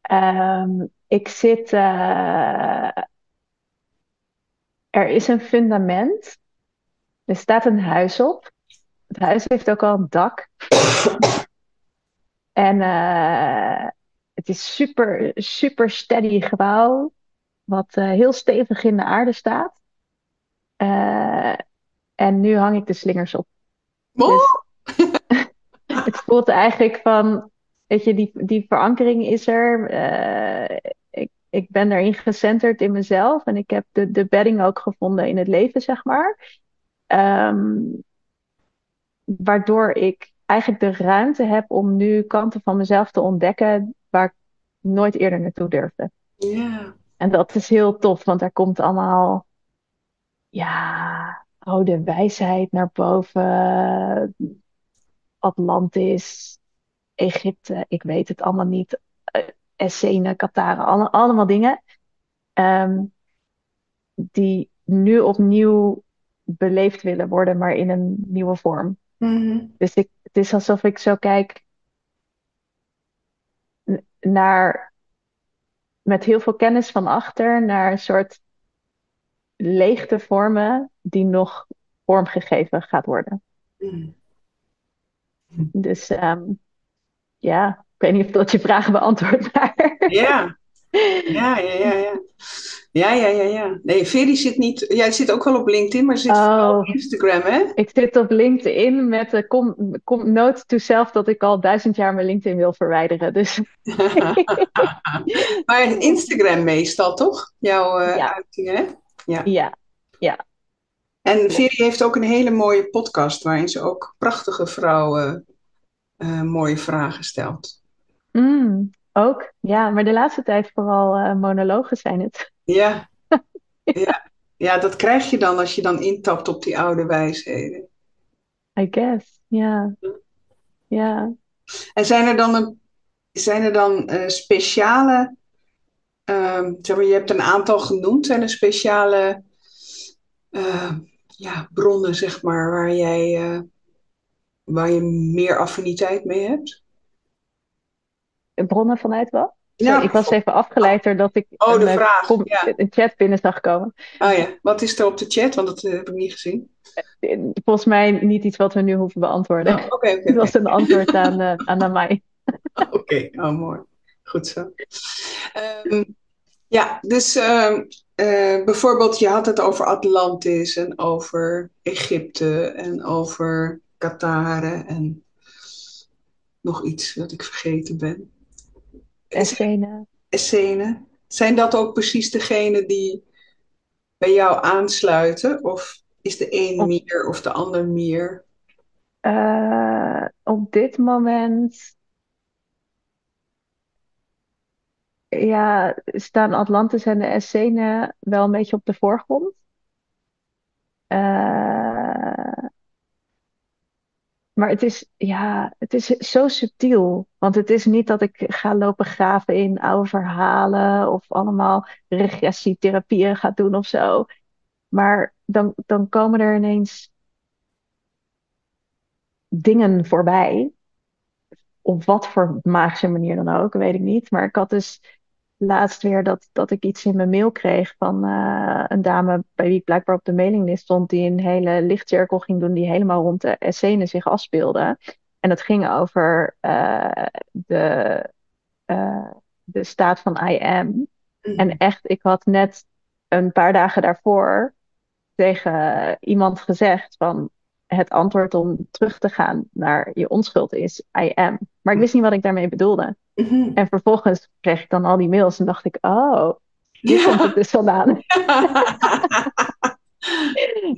Ehm, ik zit. eh, er is een fundament. Er staat een huis op. Het huis heeft ook al een dak. [coughs] En eh, het is super, super steady gebouw. Wat eh, heel stevig in de aarde staat. Eh, en nu hang ik de slingers op. Oh, [laughs] [laughs] Het voelt eigenlijk van, weet je, die, die verankering is er. Eh, ik, ben erin gecenterd in mezelf en ik heb de, de bedding ook gevonden in het leven, zeg maar. Ehm, waardoor ik eigenlijk de ruimte heb om nu kanten van mezelf te ontdekken waar ik nooit eerder naartoe durfde. ja. En dat is heel tof, want daar komt allemaal, ja, oude wijsheid naar boven. Atlantis, Egypte, ik weet het allemaal niet. Essene, Qatar, alle, allemaal dingen. ehm, die nu opnieuw beleefd willen worden, maar in een nieuwe vorm. Mhm. Dus ik, het is alsof ik zo kijk naar, met heel veel kennis van achter, naar een soort leegte vormen die nog vormgegeven gaat worden. Mhm. Dus ehm, ja, ik weet niet of dat je vragen beantwoordt, [laughs] maar Ja. Ja, ja, ja, ja. Ja, ja, ja, ja. Nee, Veri zit niet... Jij zit ook wel op LinkedIn, maar zit vooral op Oh. Instagram, hè? ik zit op LinkedIn met de com, com, note to self dat ik al duizend jaar mijn LinkedIn wil verwijderen. Dus [laughs] Maar Instagram meestal, toch? Jouw eh Ja. uitingen, hè? ja, En Veri heeft ook een hele mooie podcast waarin ze ook prachtige vrouwen eh, mooie vragen stelt. Mm, ook. Ja, maar de laatste tijd vooral eh, monologen zijn het. Ja. [laughs] Ja. Ja, dat krijg je dan als je dan intapt op die oude wijsheden. I guess. Ja. Ja. En zijn er dan, een, zijn er dan eh, speciale, ehm, zeg maar, je hebt een aantal genoemd, zijn er speciale eh, ja, bronnen, zeg maar, waar jij, waar je meer affiniteit mee hebt? Bronnen vanuit wat? Ja, ik was even afgeleid doordat ik Oh, de een, eh, vraag, ja. een chat binnen zag komen. Oh ja, wat is er op de chat? Want dat eh, heb ik niet gezien. Volgens mij niet iets wat we nu hoeven beantwoorden. Oh, Het [laughs] was een antwoord aan, eh aan Amai. [laughs] Oké, oh mooi. Goed zo. Ehm, ja, dus ehm, eh, bijvoorbeeld, je had het over Atlantis en over Egypte en over Qatar en nog iets dat ik vergeten ben. Essene. Essene. Zijn dat ook precies degenen die bij jou aansluiten? Of is de een meer of de ander meer? Eh, op dit moment ja, staan Atlantis en de Essene wel een beetje op de voorgrond. Eh, maar het is, ja, het is zo subtiel. Want het is niet dat ik ga lopen graven in oude verhalen of allemaal regressietherapieën ga doen of zo. Maar dan, dan komen er ineens dingen voorbij. Op wat voor magische manier dan ook, weet ik niet. Maar ik had dus laatst weer dat, dat ik iets in mijn mail kreeg van eh, een dame bij wie ik blijkbaar op de mailinglist stond, die een hele lichtcirkel ging doen die helemaal rond de Essene zich afspeelde. En dat ging over eh, de, eh, de staat van I am. En echt, ik had net een paar dagen daarvoor tegen iemand gezegd van het antwoord om terug te gaan naar je onschuld is I am. Maar ik wist niet wat ik daarmee bedoelde. Mhm. En vervolgens kreeg ik dan al die mails en dacht ik, oh, hier Ja. komt het dus vandaan. [laughs]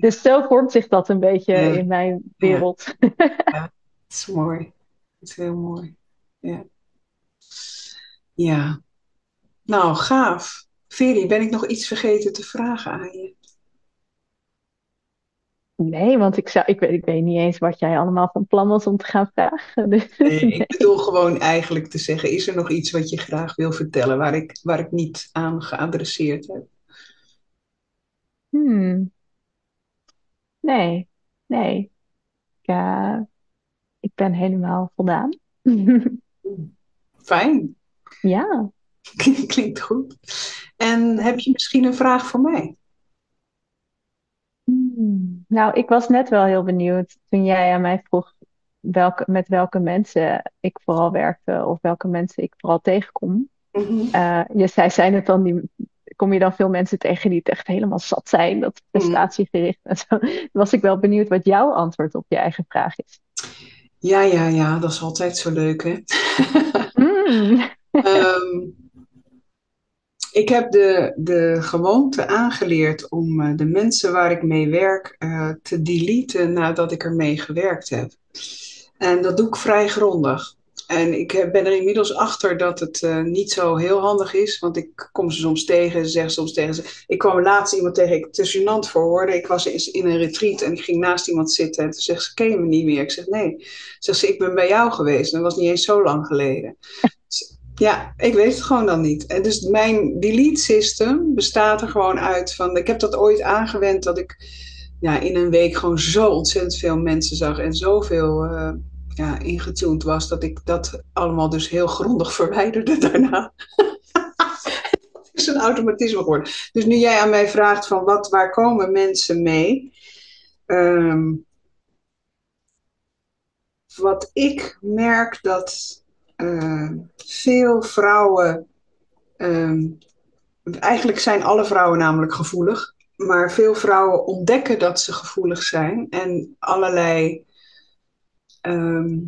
Dus zo vormt zich dat een beetje Ja. in mijn wereld. Het is mooi. Het is heel mooi. Ja. Ja. Nou, gaaf. Veri, ben ik nog iets vergeten te vragen aan je? Nee, want ik, zou, ik, weet, ik weet niet eens wat jij allemaal van plan was om te gaan vragen. [laughs] Dus, Nee, nee. ik bedoel gewoon eigenlijk te zeggen, is er nog iets wat je graag wil vertellen waar ik, waar ik niet aan geadresseerd heb? Hmm. Nee, nee. Ik, eh, ik ben helemaal voldaan. Fijn. Ja. [laughs] Klinkt goed. En heb je misschien een vraag voor mij? Hmm. Nou, ik was net wel heel benieuwd toen jij aan mij vroeg welke, met welke mensen ik vooral werkte of welke mensen ik vooral tegenkom. Mhm. Eh, je zei, zijn het dan die, kom je dan veel mensen tegen die het echt helemaal zat zijn, dat prestatiegericht en zo. [laughs] Was ik wel benieuwd wat jouw antwoord op je eigen vraag is. Ja, ja, ja, dat is altijd zo leuk, hè? Hmm. [laughs] Ehm, ik heb de, de gewoonte aangeleerd om eh, de mensen waar ik mee werk eh, te deleten nadat ik ermee gewerkt heb. En dat doe ik vrij grondig. En ik ben er inmiddels achter dat het eh, niet zo heel handig is, want ik kom ze soms tegen, ze zeggen soms tegen ze. Ik kwam laatst iemand tegen, ik is gênant voor hoorde. Ik was in een retreat en ik ging naast iemand zitten en toen zegt ze, ken je me niet meer? Ik zeg, nee. Zegt ze, ik ben bij jou geweest en dat was niet eens zo lang geleden. [laughs] Ja, ik weet het gewoon dan niet. En dus mijn delete system bestaat er gewoon uit van. Ik heb dat ooit aangewend dat ik ja, in een week gewoon zo ontzettend veel mensen zag en zoveel eh ja, ingetuned was dat ik dat allemaal dus heel grondig [laughs] verwijderde daarna. [laughs] Het is een automatisme geworden. Dus nu jij aan mij vraagt van wat, waar komen mensen mee? Ehm, wat ik merk dat eh, veel vrouwen, ehm, eigenlijk zijn alle vrouwen namelijk gevoelig, maar veel vrouwen ontdekken dat ze gevoelig zijn en allerlei ehm,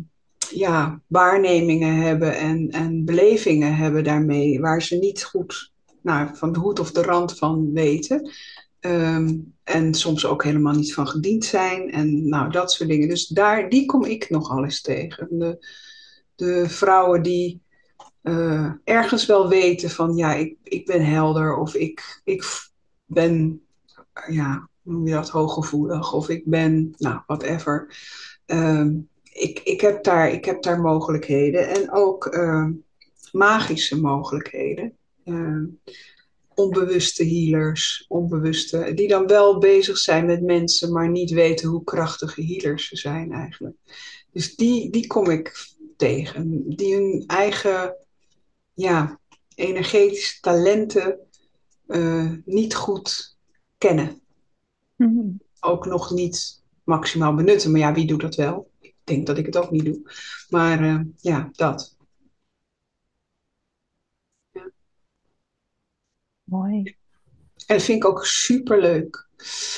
ja, waarnemingen hebben en, en belevingen hebben daarmee, waar ze niet goed nou, van de hoed of de rand van weten. Ehm, en soms ook helemaal niet van gediend zijn en nou, dat soort dingen. Dus daar, die kom ik nogal eens tegen. De, de vrouwen die eh, ergens wel weten van ja, ik, ik ben helder of ik, ik ben, ja, hoe noem je dat, hooggevoelig of ik ben, nou, whatever. Ehm, ik, ik, heb daar, ik heb daar mogelijkheden en ook ehm, magische mogelijkheden. Ehm, onbewuste healers, onbewuste, die dan wel bezig zijn met mensen, maar niet weten hoe krachtige healers ze zijn eigenlijk. Dus die, die kom ik tegen, die hun eigen ja, energetische talenten eh, niet goed kennen. Mhm. Ook nog niet maximaal benutten. Maar ja, wie doet dat wel? Ik denk dat ik het ook niet doe. Maar eh, ja, dat. Mooi. En dat vind ik ook super leuk.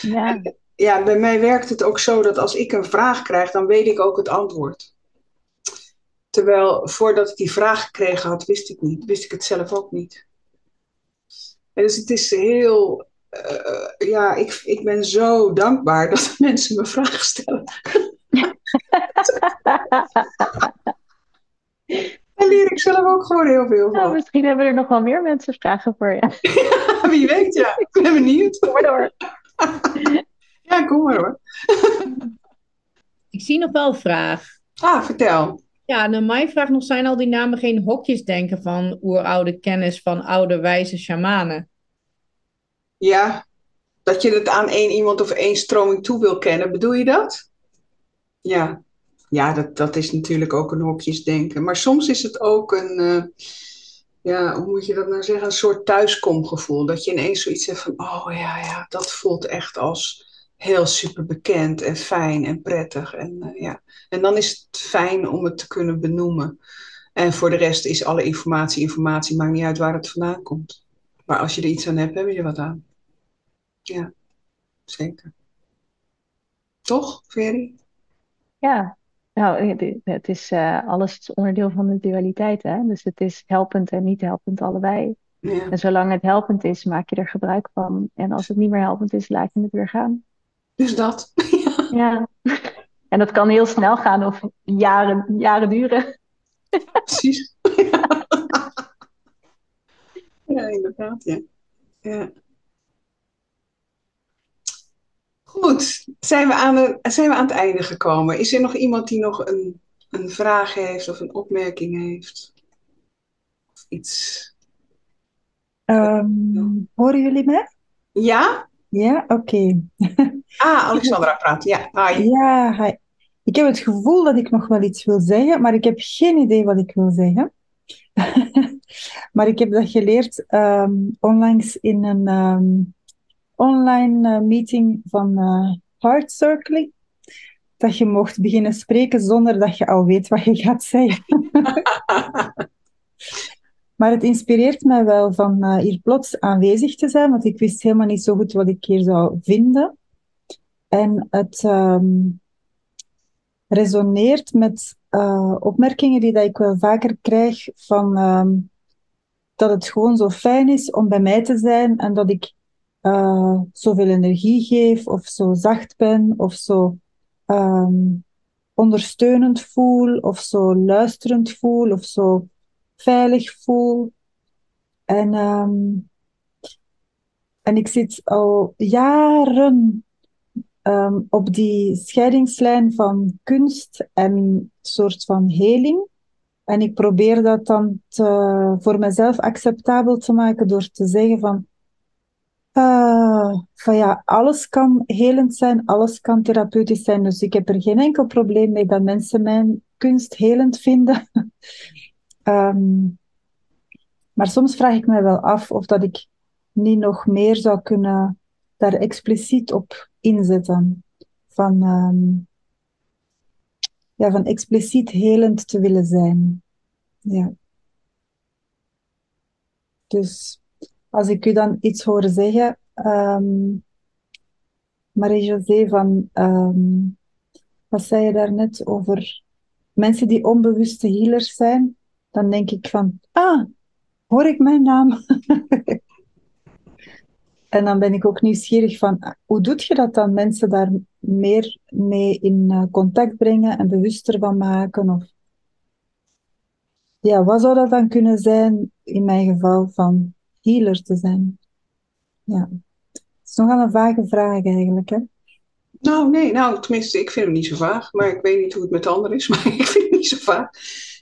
Ja. Ja, bij mij werkt het ook zo dat als ik een vraag krijg, dan weet ik ook het antwoord. Terwijl voordat ik die vraag gekregen had, wist ik niet. Wist ik het zelf ook niet. En dus het is heel. eh, ja, ik, ik ben zo dankbaar dat [laughs] mensen me vragen stellen. [laughs] Daar leer ik zelf ook gewoon heel veel Nou, van. misschien hebben er nog wel meer mensen vragen voor je. [laughs] Wie weet, ja. Ik ben benieuwd. Kom maar door. Ja, kom maar hoor. Ik zie nog wel een vraag. Ah, vertel. Ja, nou, mijn vraag nog, zijn al die namen geen hokjes denken van oeroude kennis van oude wijze shamanen? Ja, dat je het aan één iemand of één stroming toe wil kennen, bedoel je dat? Ja, ja dat, dat is natuurlijk ook een hokjesdenken. Maar soms is het ook een, eh, ja, hoe moet je dat nou zeggen, een soort thuiskomgevoel. Dat je ineens zoiets hebt van, oh ja, ja, dat voelt echt als heel super bekend en fijn en prettig. En, eh, ja. en dan is het fijn om het te kunnen benoemen. En voor de rest is alle informatie informatie, maakt niet uit waar het vandaan komt. Maar als je er iets aan hebt, heb je er wat aan. Ja, zeker. Toch, Ferry? Ja, nou, het- is eh, alles is onderdeel van de dualiteit, hè? Dus het is helpend en niet helpend allebei. Ja. En zolang het helpend is, maak je er gebruik van. En als het niet meer helpend is, laat je het weer gaan. Dus dat. [laughs] Ja. En dat kan heel snel gaan of jaren, jaren duren. Precies. [laughs] Ja, inderdaad, ja. ja. Goed, zijn we, aan de, zijn we aan het einde gekomen? Is er nog iemand die nog een, een vraag heeft of een opmerking heeft? Of iets? Ehm, horen jullie mij? Ja? Ja, oké. Ah, Alexandra praat. Ja, hi. [laughs] Ja, hi. Ik heb het gevoel dat ik nog wel iets wil zeggen, maar ik heb geen idee wat ik wil zeggen. [laughs] Maar ik heb dat geleerd ehm, onlangs in een ehm, online eh, meeting van eh Heart Circling. Dat je mocht beginnen spreken zonder dat je al weet wat je gaat zeggen. [laughs] Maar het inspireert mij wel van eh, hier plots aanwezig te zijn, want ik wist helemaal niet zo goed wat ik hier zou vinden. En het ehm, resoneert met eh, opmerkingen die dat ik wel vaker krijg van ehm, dat het gewoon zo fijn is om bij mij te zijn en dat ik eh, zoveel energie geef of zo zacht ben of zo ehm, ondersteunend voel of zo luisterend voel of zo veilig voel. En, ehm, en ik zit al jaren ehm, op die scheidingslijn van kunst en een soort van heling. En ik probeer dat dan te, voor mezelf acceptabel te maken door te zeggen van, eh, van ja, alles kan helend zijn, alles kan therapeutisch zijn. Dus ik heb er geen enkel probleem mee dat mensen mijn kunst helend vinden. [laughs] Ehm, maar soms vraag ik me wel af of dat ik niet nog meer zou kunnen daar expliciet op inzetten. Van, ehm, ja, van expliciet helend te willen zijn. Ja. Dus als ik u dan iets hoor zeggen, ehm Marie-José, van, wat zei je daarnet over mensen die onbewuste healers zijn? Dan denk ik van, ah, hoor ik mijn naam? [laughs] En dan ben ik ook nieuwsgierig van, hoe doet je dat dan? Mensen daar meer mee in eh, contact brengen en bewuster van maken? Of ja, wat zou dat dan kunnen zijn in mijn geval van healer te zijn? Ja, het is nogal een vage vraag eigenlijk, hè? Nou, nee, nou, tenminste, ik vind hem niet zo vaag. Maar ik weet niet hoe het met anderen is, [laughs] maar ik vind niet zo vaag.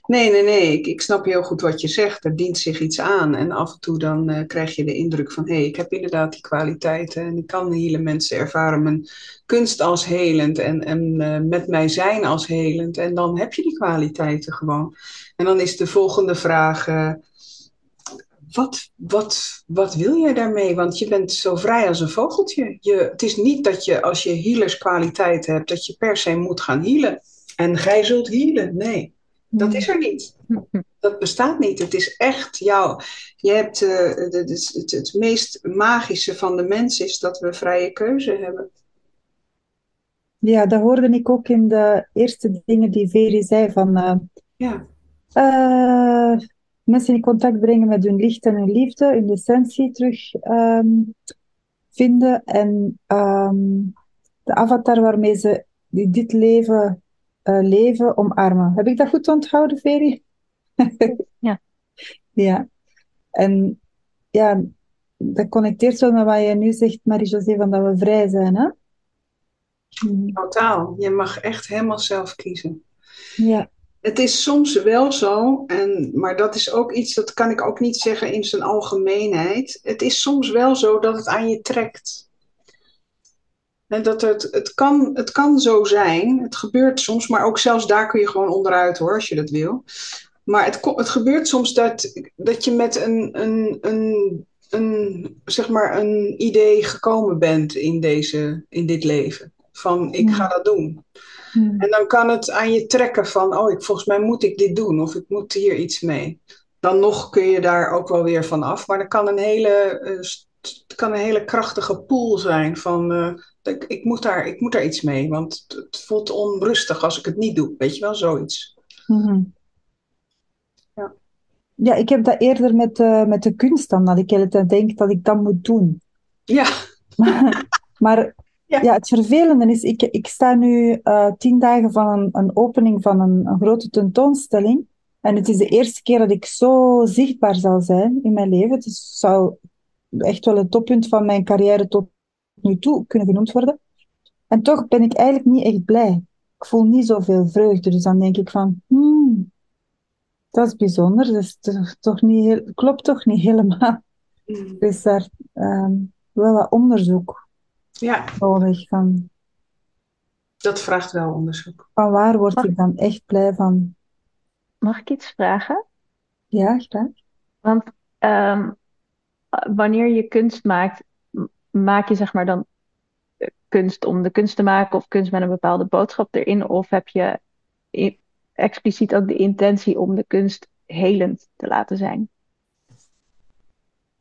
Nee, nee, nee, ik, ik snap heel goed wat je zegt. Er dient zich iets aan. En af en toe dan eh, krijg je de indruk van... hé, hey, ik heb inderdaad die kwaliteiten en ik kan hele mensen ervaren mijn kunst als helend... en, en eh, met mij zijn als helend. En dan heb je die kwaliteiten gewoon. En dan is de volgende vraag... eh, wat, wat, wat wil jij daarmee? Want je bent zo vrij als een vogeltje. Je, het is niet dat je als je healerskwaliteit hebt, dat je per se moet gaan healen. En gij zult healen. Nee, dat is er niet. Dat bestaat niet. Het is echt jou. Je hebt, uh, het, het, het meest magische van de mens is dat we vrije keuze hebben. Ja, dat hoorde ik ook in de eerste dingen die Veri zei van uh, Ja, eh, mensen in contact brengen met hun licht en hun liefde, hun essentie terug ehm, vinden en ehm, de avatar waarmee ze dit leven eh, leven omarmen. Heb ik dat goed onthouden, Veri? [laughs] Ja. Ja. En ja, dat connecteert zo met wat je nu zegt, Marie-José, van dat we vrij zijn, hè? Mm. totaal. Je mag echt helemaal zelf kiezen. Ja. Het is soms wel zo, en, maar dat is ook iets, dat kan ik ook niet zeggen in zijn algemeenheid. Het is soms wel zo dat het aan je trekt. En dat het, het, kan, het kan zo zijn, het gebeurt soms, maar ook zelfs daar kun je gewoon onderuit hoor, als je dat wil. Maar het, het gebeurt soms dat, dat je met een, een, een, een, zeg maar een idee gekomen bent in, deze, in dit leven. Van ik ga dat doen. En dan kan het aan je trekken van, oh, ik, volgens mij moet ik dit doen of ik moet hier iets mee. Dan nog kun je daar ook wel weer van af. Maar dat kan een hele, eh, het kan een hele krachtige pool zijn van, eh, ik, ik, moet daar, ik moet daar iets mee. Want het, voelt onrustig als ik het niet doe. Weet je wel, zoiets. Mhm. Ja. Ja, ik heb dat eerder met, eh, met de kunst dan, dat ik de hele tijd denk dat ik dat moet doen. Ja, [laughs] Maar Ja. ja, het vervelende is, ik, ik sta nu eh, tien dagen van een, een opening van een, een grote tentoonstelling. En het is de eerste keer dat ik zo zichtbaar zal zijn in mijn leven. Het is, zou echt wel het toppunt van mijn carrière tot nu toe kunnen genoemd worden. En toch ben ik eigenlijk niet echt blij. Ik voel niet zoveel vreugde. Dus dan denk ik van, hmm, dat is bijzonder. Dat is toch, toch niet heel, klopt toch niet helemaal. Mm. Er is daar ehm, wel wat onderzoek ja nodig van. dat vraagt wel onderzoek. Van waar word Mag- ik dan echt blij van? Mag ik iets vragen? Ja, graag. Want ehm, wanneer je kunst maakt, maak je zeg maar dan eh, kunst om de kunst te maken of kunst met een bepaalde boodschap erin? Of heb je expliciet ook de intentie om de kunst helend te laten zijn?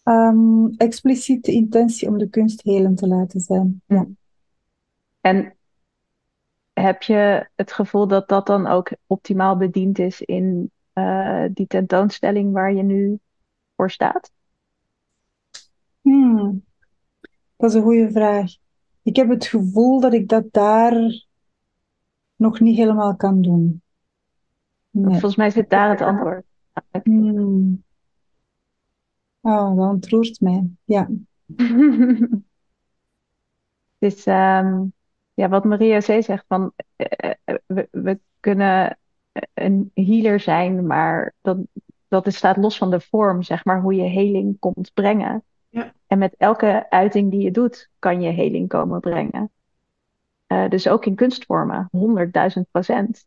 Ehm, expliciet de intentie om de kunst helend te laten zijn. Ja. En heb je het gevoel dat dat dan ook optimaal bediend is in eh, die tentoonstelling waar je nu voor staat? Hmm, dat is een goede vraag. Ik heb het gevoel dat ik dat daar nog niet helemaal kan doen. Nee. volgens mij zit daar het antwoord. Hmm. Oh, dat ontroert mij. Ja. [laughs] Dus ehm, ja, wat Maria C. zegt, van eh, eh, we, we kunnen een healer zijn, maar dat, dat staat los van de vorm, zeg maar, hoe je heling komt brengen. Ja. En met elke uiting die je doet, kan je heling komen brengen. Eh, dus ook in kunstvormen, 100.000 procent.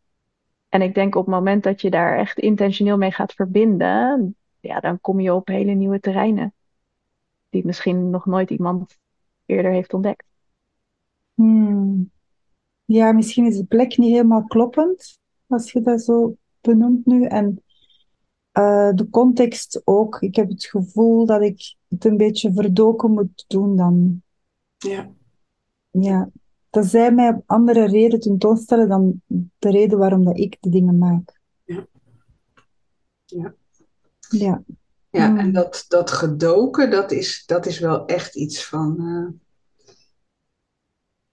En ik denk op het moment dat je daar echt intentioneel mee gaat verbinden, ja, dan kom je op hele nieuwe terreinen. Die misschien nog nooit iemand eerder heeft ontdekt. Hmm. Ja, misschien is de plek niet helemaal kloppend, als je dat zo benoemt nu. En eh, de context ook. Ik heb het gevoel dat ik het een beetje verdoken moet doen dan. Ja. Ja, dat zij mij andere reden tentoonstellen dan de reden waarom dat ik de dingen maak. Ja. Ja. Ja. Ja, Mm. en dat, dat gedoken, dat is, dat is wel echt iets van. eh,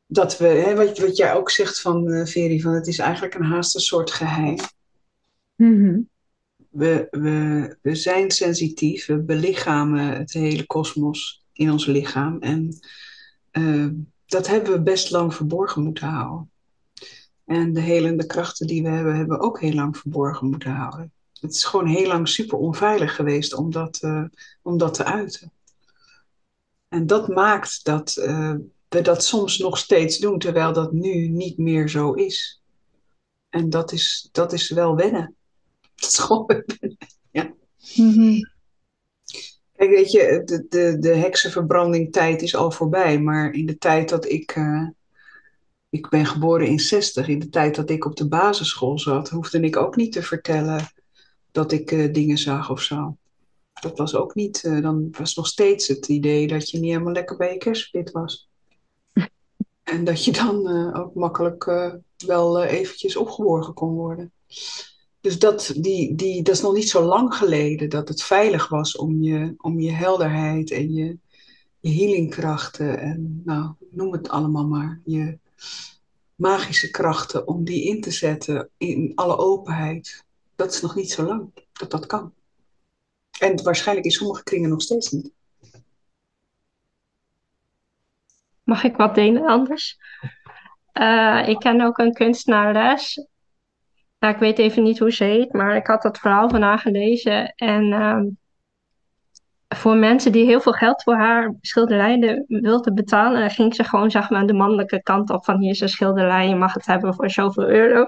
dat we, hè, wat, wat jij ook zegt van eh Veri, van het is eigenlijk een haast een soort geheim. Mhm. We, we, we zijn sensitief, we belichamen het hele kosmos in ons lichaam. En eh, dat hebben we best lang verborgen moeten houden. En de helende krachten die we hebben, hebben we ook heel lang verborgen moeten houden. Het is gewoon heel lang super onveilig geweest om dat, eh, om dat te uiten. En dat maakt dat eh, we dat soms nog steeds doen, terwijl dat nu niet meer zo is. En dat is, dat is wel wennen. [laughs] Gewoon wennen. Mhm. Kijk, weet je, de, de, de heksenverbranding tijd is al voorbij. Maar in de tijd dat ik... eh, ik ben geboren in 60. In de tijd dat ik op de basisschool zat, hoefde ik ook niet te vertellen dat ik eh, dingen zag of zo. Dat was ook niet... eh, dan was nog steeds het idee dat je niet helemaal lekker bij je kerstspit was. En dat je dan ook makkelijk wel eventjes opgeborgen kon worden. Dus dat, die, die, dat is nog niet zo lang geleden dat het veilig was om je, om je helderheid en je, je healingkrachten en nou, noem het allemaal maar, je magische krachten, om die in te zetten in alle openheid. Dat is nog niet zo lang dat dat kan. En waarschijnlijk in sommige kringen nog steeds niet. Mag ik wat delen anders? Eh, ik ken ook een kunstenares. Ik weet even niet hoe ze heet, maar ik had dat verhaal van haar gelezen. En ehm, voor mensen die heel veel geld voor haar schilderijen wilden betalen, ging ze gewoon zeg maar de mannelijke kant op van hier is een schilderij, je mag het hebben voor zoveel euro.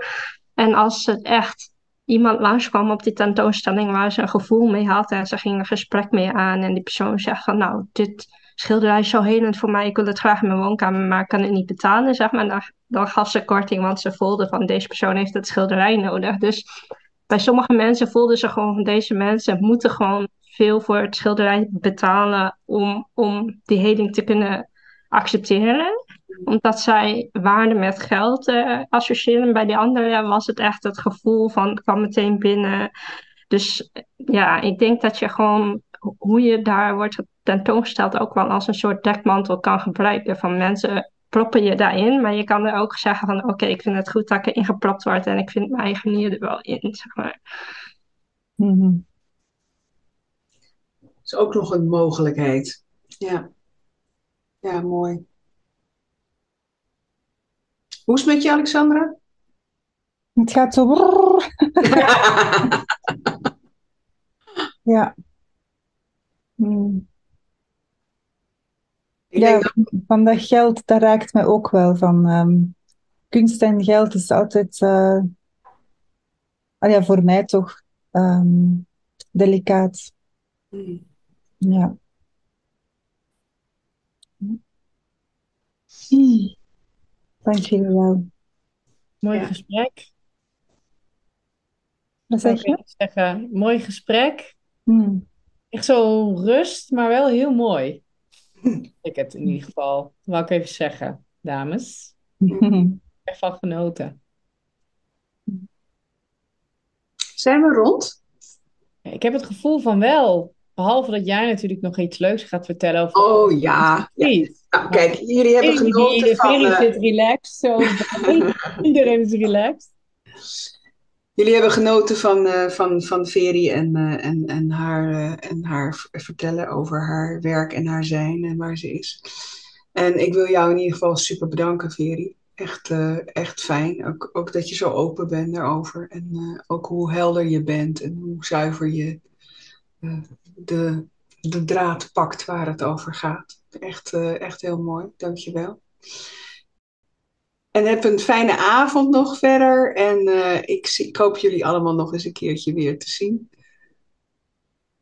En als het echt iemand langskwam op die tentoonstelling waar ze een gevoel mee had en ze ging een gesprek mee aan en die persoon zegt van nou, dit schilderij is zo helend voor mij, ik wil het graag in mijn woonkamer, maar ik kan het niet betalen, zeg maar. Dan, dan gaf ze korting, want ze voelde van deze persoon heeft het schilderij nodig. Dus bij sommige mensen voelden ze gewoon van deze mensen moeten gewoon veel voor het schilderij betalen om, om die heling te kunnen accepteren. Omdat zij waarde met geld eh, associëren. Bij die anderen was het echt het gevoel van het kwam meteen binnen. Dus ja, ik denk dat je gewoon hoe je daar wordt tentoongesteld ook wel als een soort dekmantel kan gebruiken. Van mensen proppen je daarin, maar je kan er ook zeggen van oké, ik vind het goed dat ik erin gepropt word en ik vind mijn eigen manier er wel in, zeg maar. Mhm. is ook nog een mogelijkheid. Ja, ja mooi. Hoe is het met je, Alexandra? Het gaat zo. brrr. [laughs] Ja. Mm. Ik Ja, dat, van dat geld, dat raakt mij ook wel. Van, ehm, kunst en geld is altijd, eh, ah ja, voor mij toch, ehm, delicaat. Hmm. Ja. Mm. Dank jullie wel. Mooi Ja. gesprek. Wat Zou zeg ik je? zeggen. Mooi gesprek. Mm. Echt zo rust, maar wel heel mooi. [laughs] Ik het in ieder geval. Wou ik even zeggen, dames. [laughs] Echt van genoten. Zijn we rond? Ik heb het gevoel van wel. Behalve dat jij natuurlijk nog iets leuks gaat vertellen over Oh ja. ja. Nou, kijk, jullie hebben genoten die van... Veri eh, zit relaxed. Zo [laughs] Iedereen is relaxed. Jullie hebben genoten van, eh, van, van Veri en, eh, en, en, haar, eh, en haar vertellen over haar werk en haar zijn en waar ze is. En ik wil jou in ieder geval super bedanken, Veri. Echt, echt fijn. Ook, ook dat je zo open bent daarover. En ook hoe helder je bent en hoe zuiver je de, de draad pakt waar het over gaat. Echt, echt heel mooi. Dank je wel. En heb een fijne avond nog verder. En eh, ik, zie- ik hoop jullie allemaal nog eens een keertje weer te zien.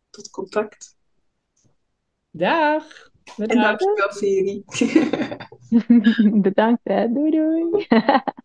Tot contact. Dag. En Bedankt. dankjewel, Veri. [laughs] [laughs] Bedankt, hè. Doei, doei. [laughs]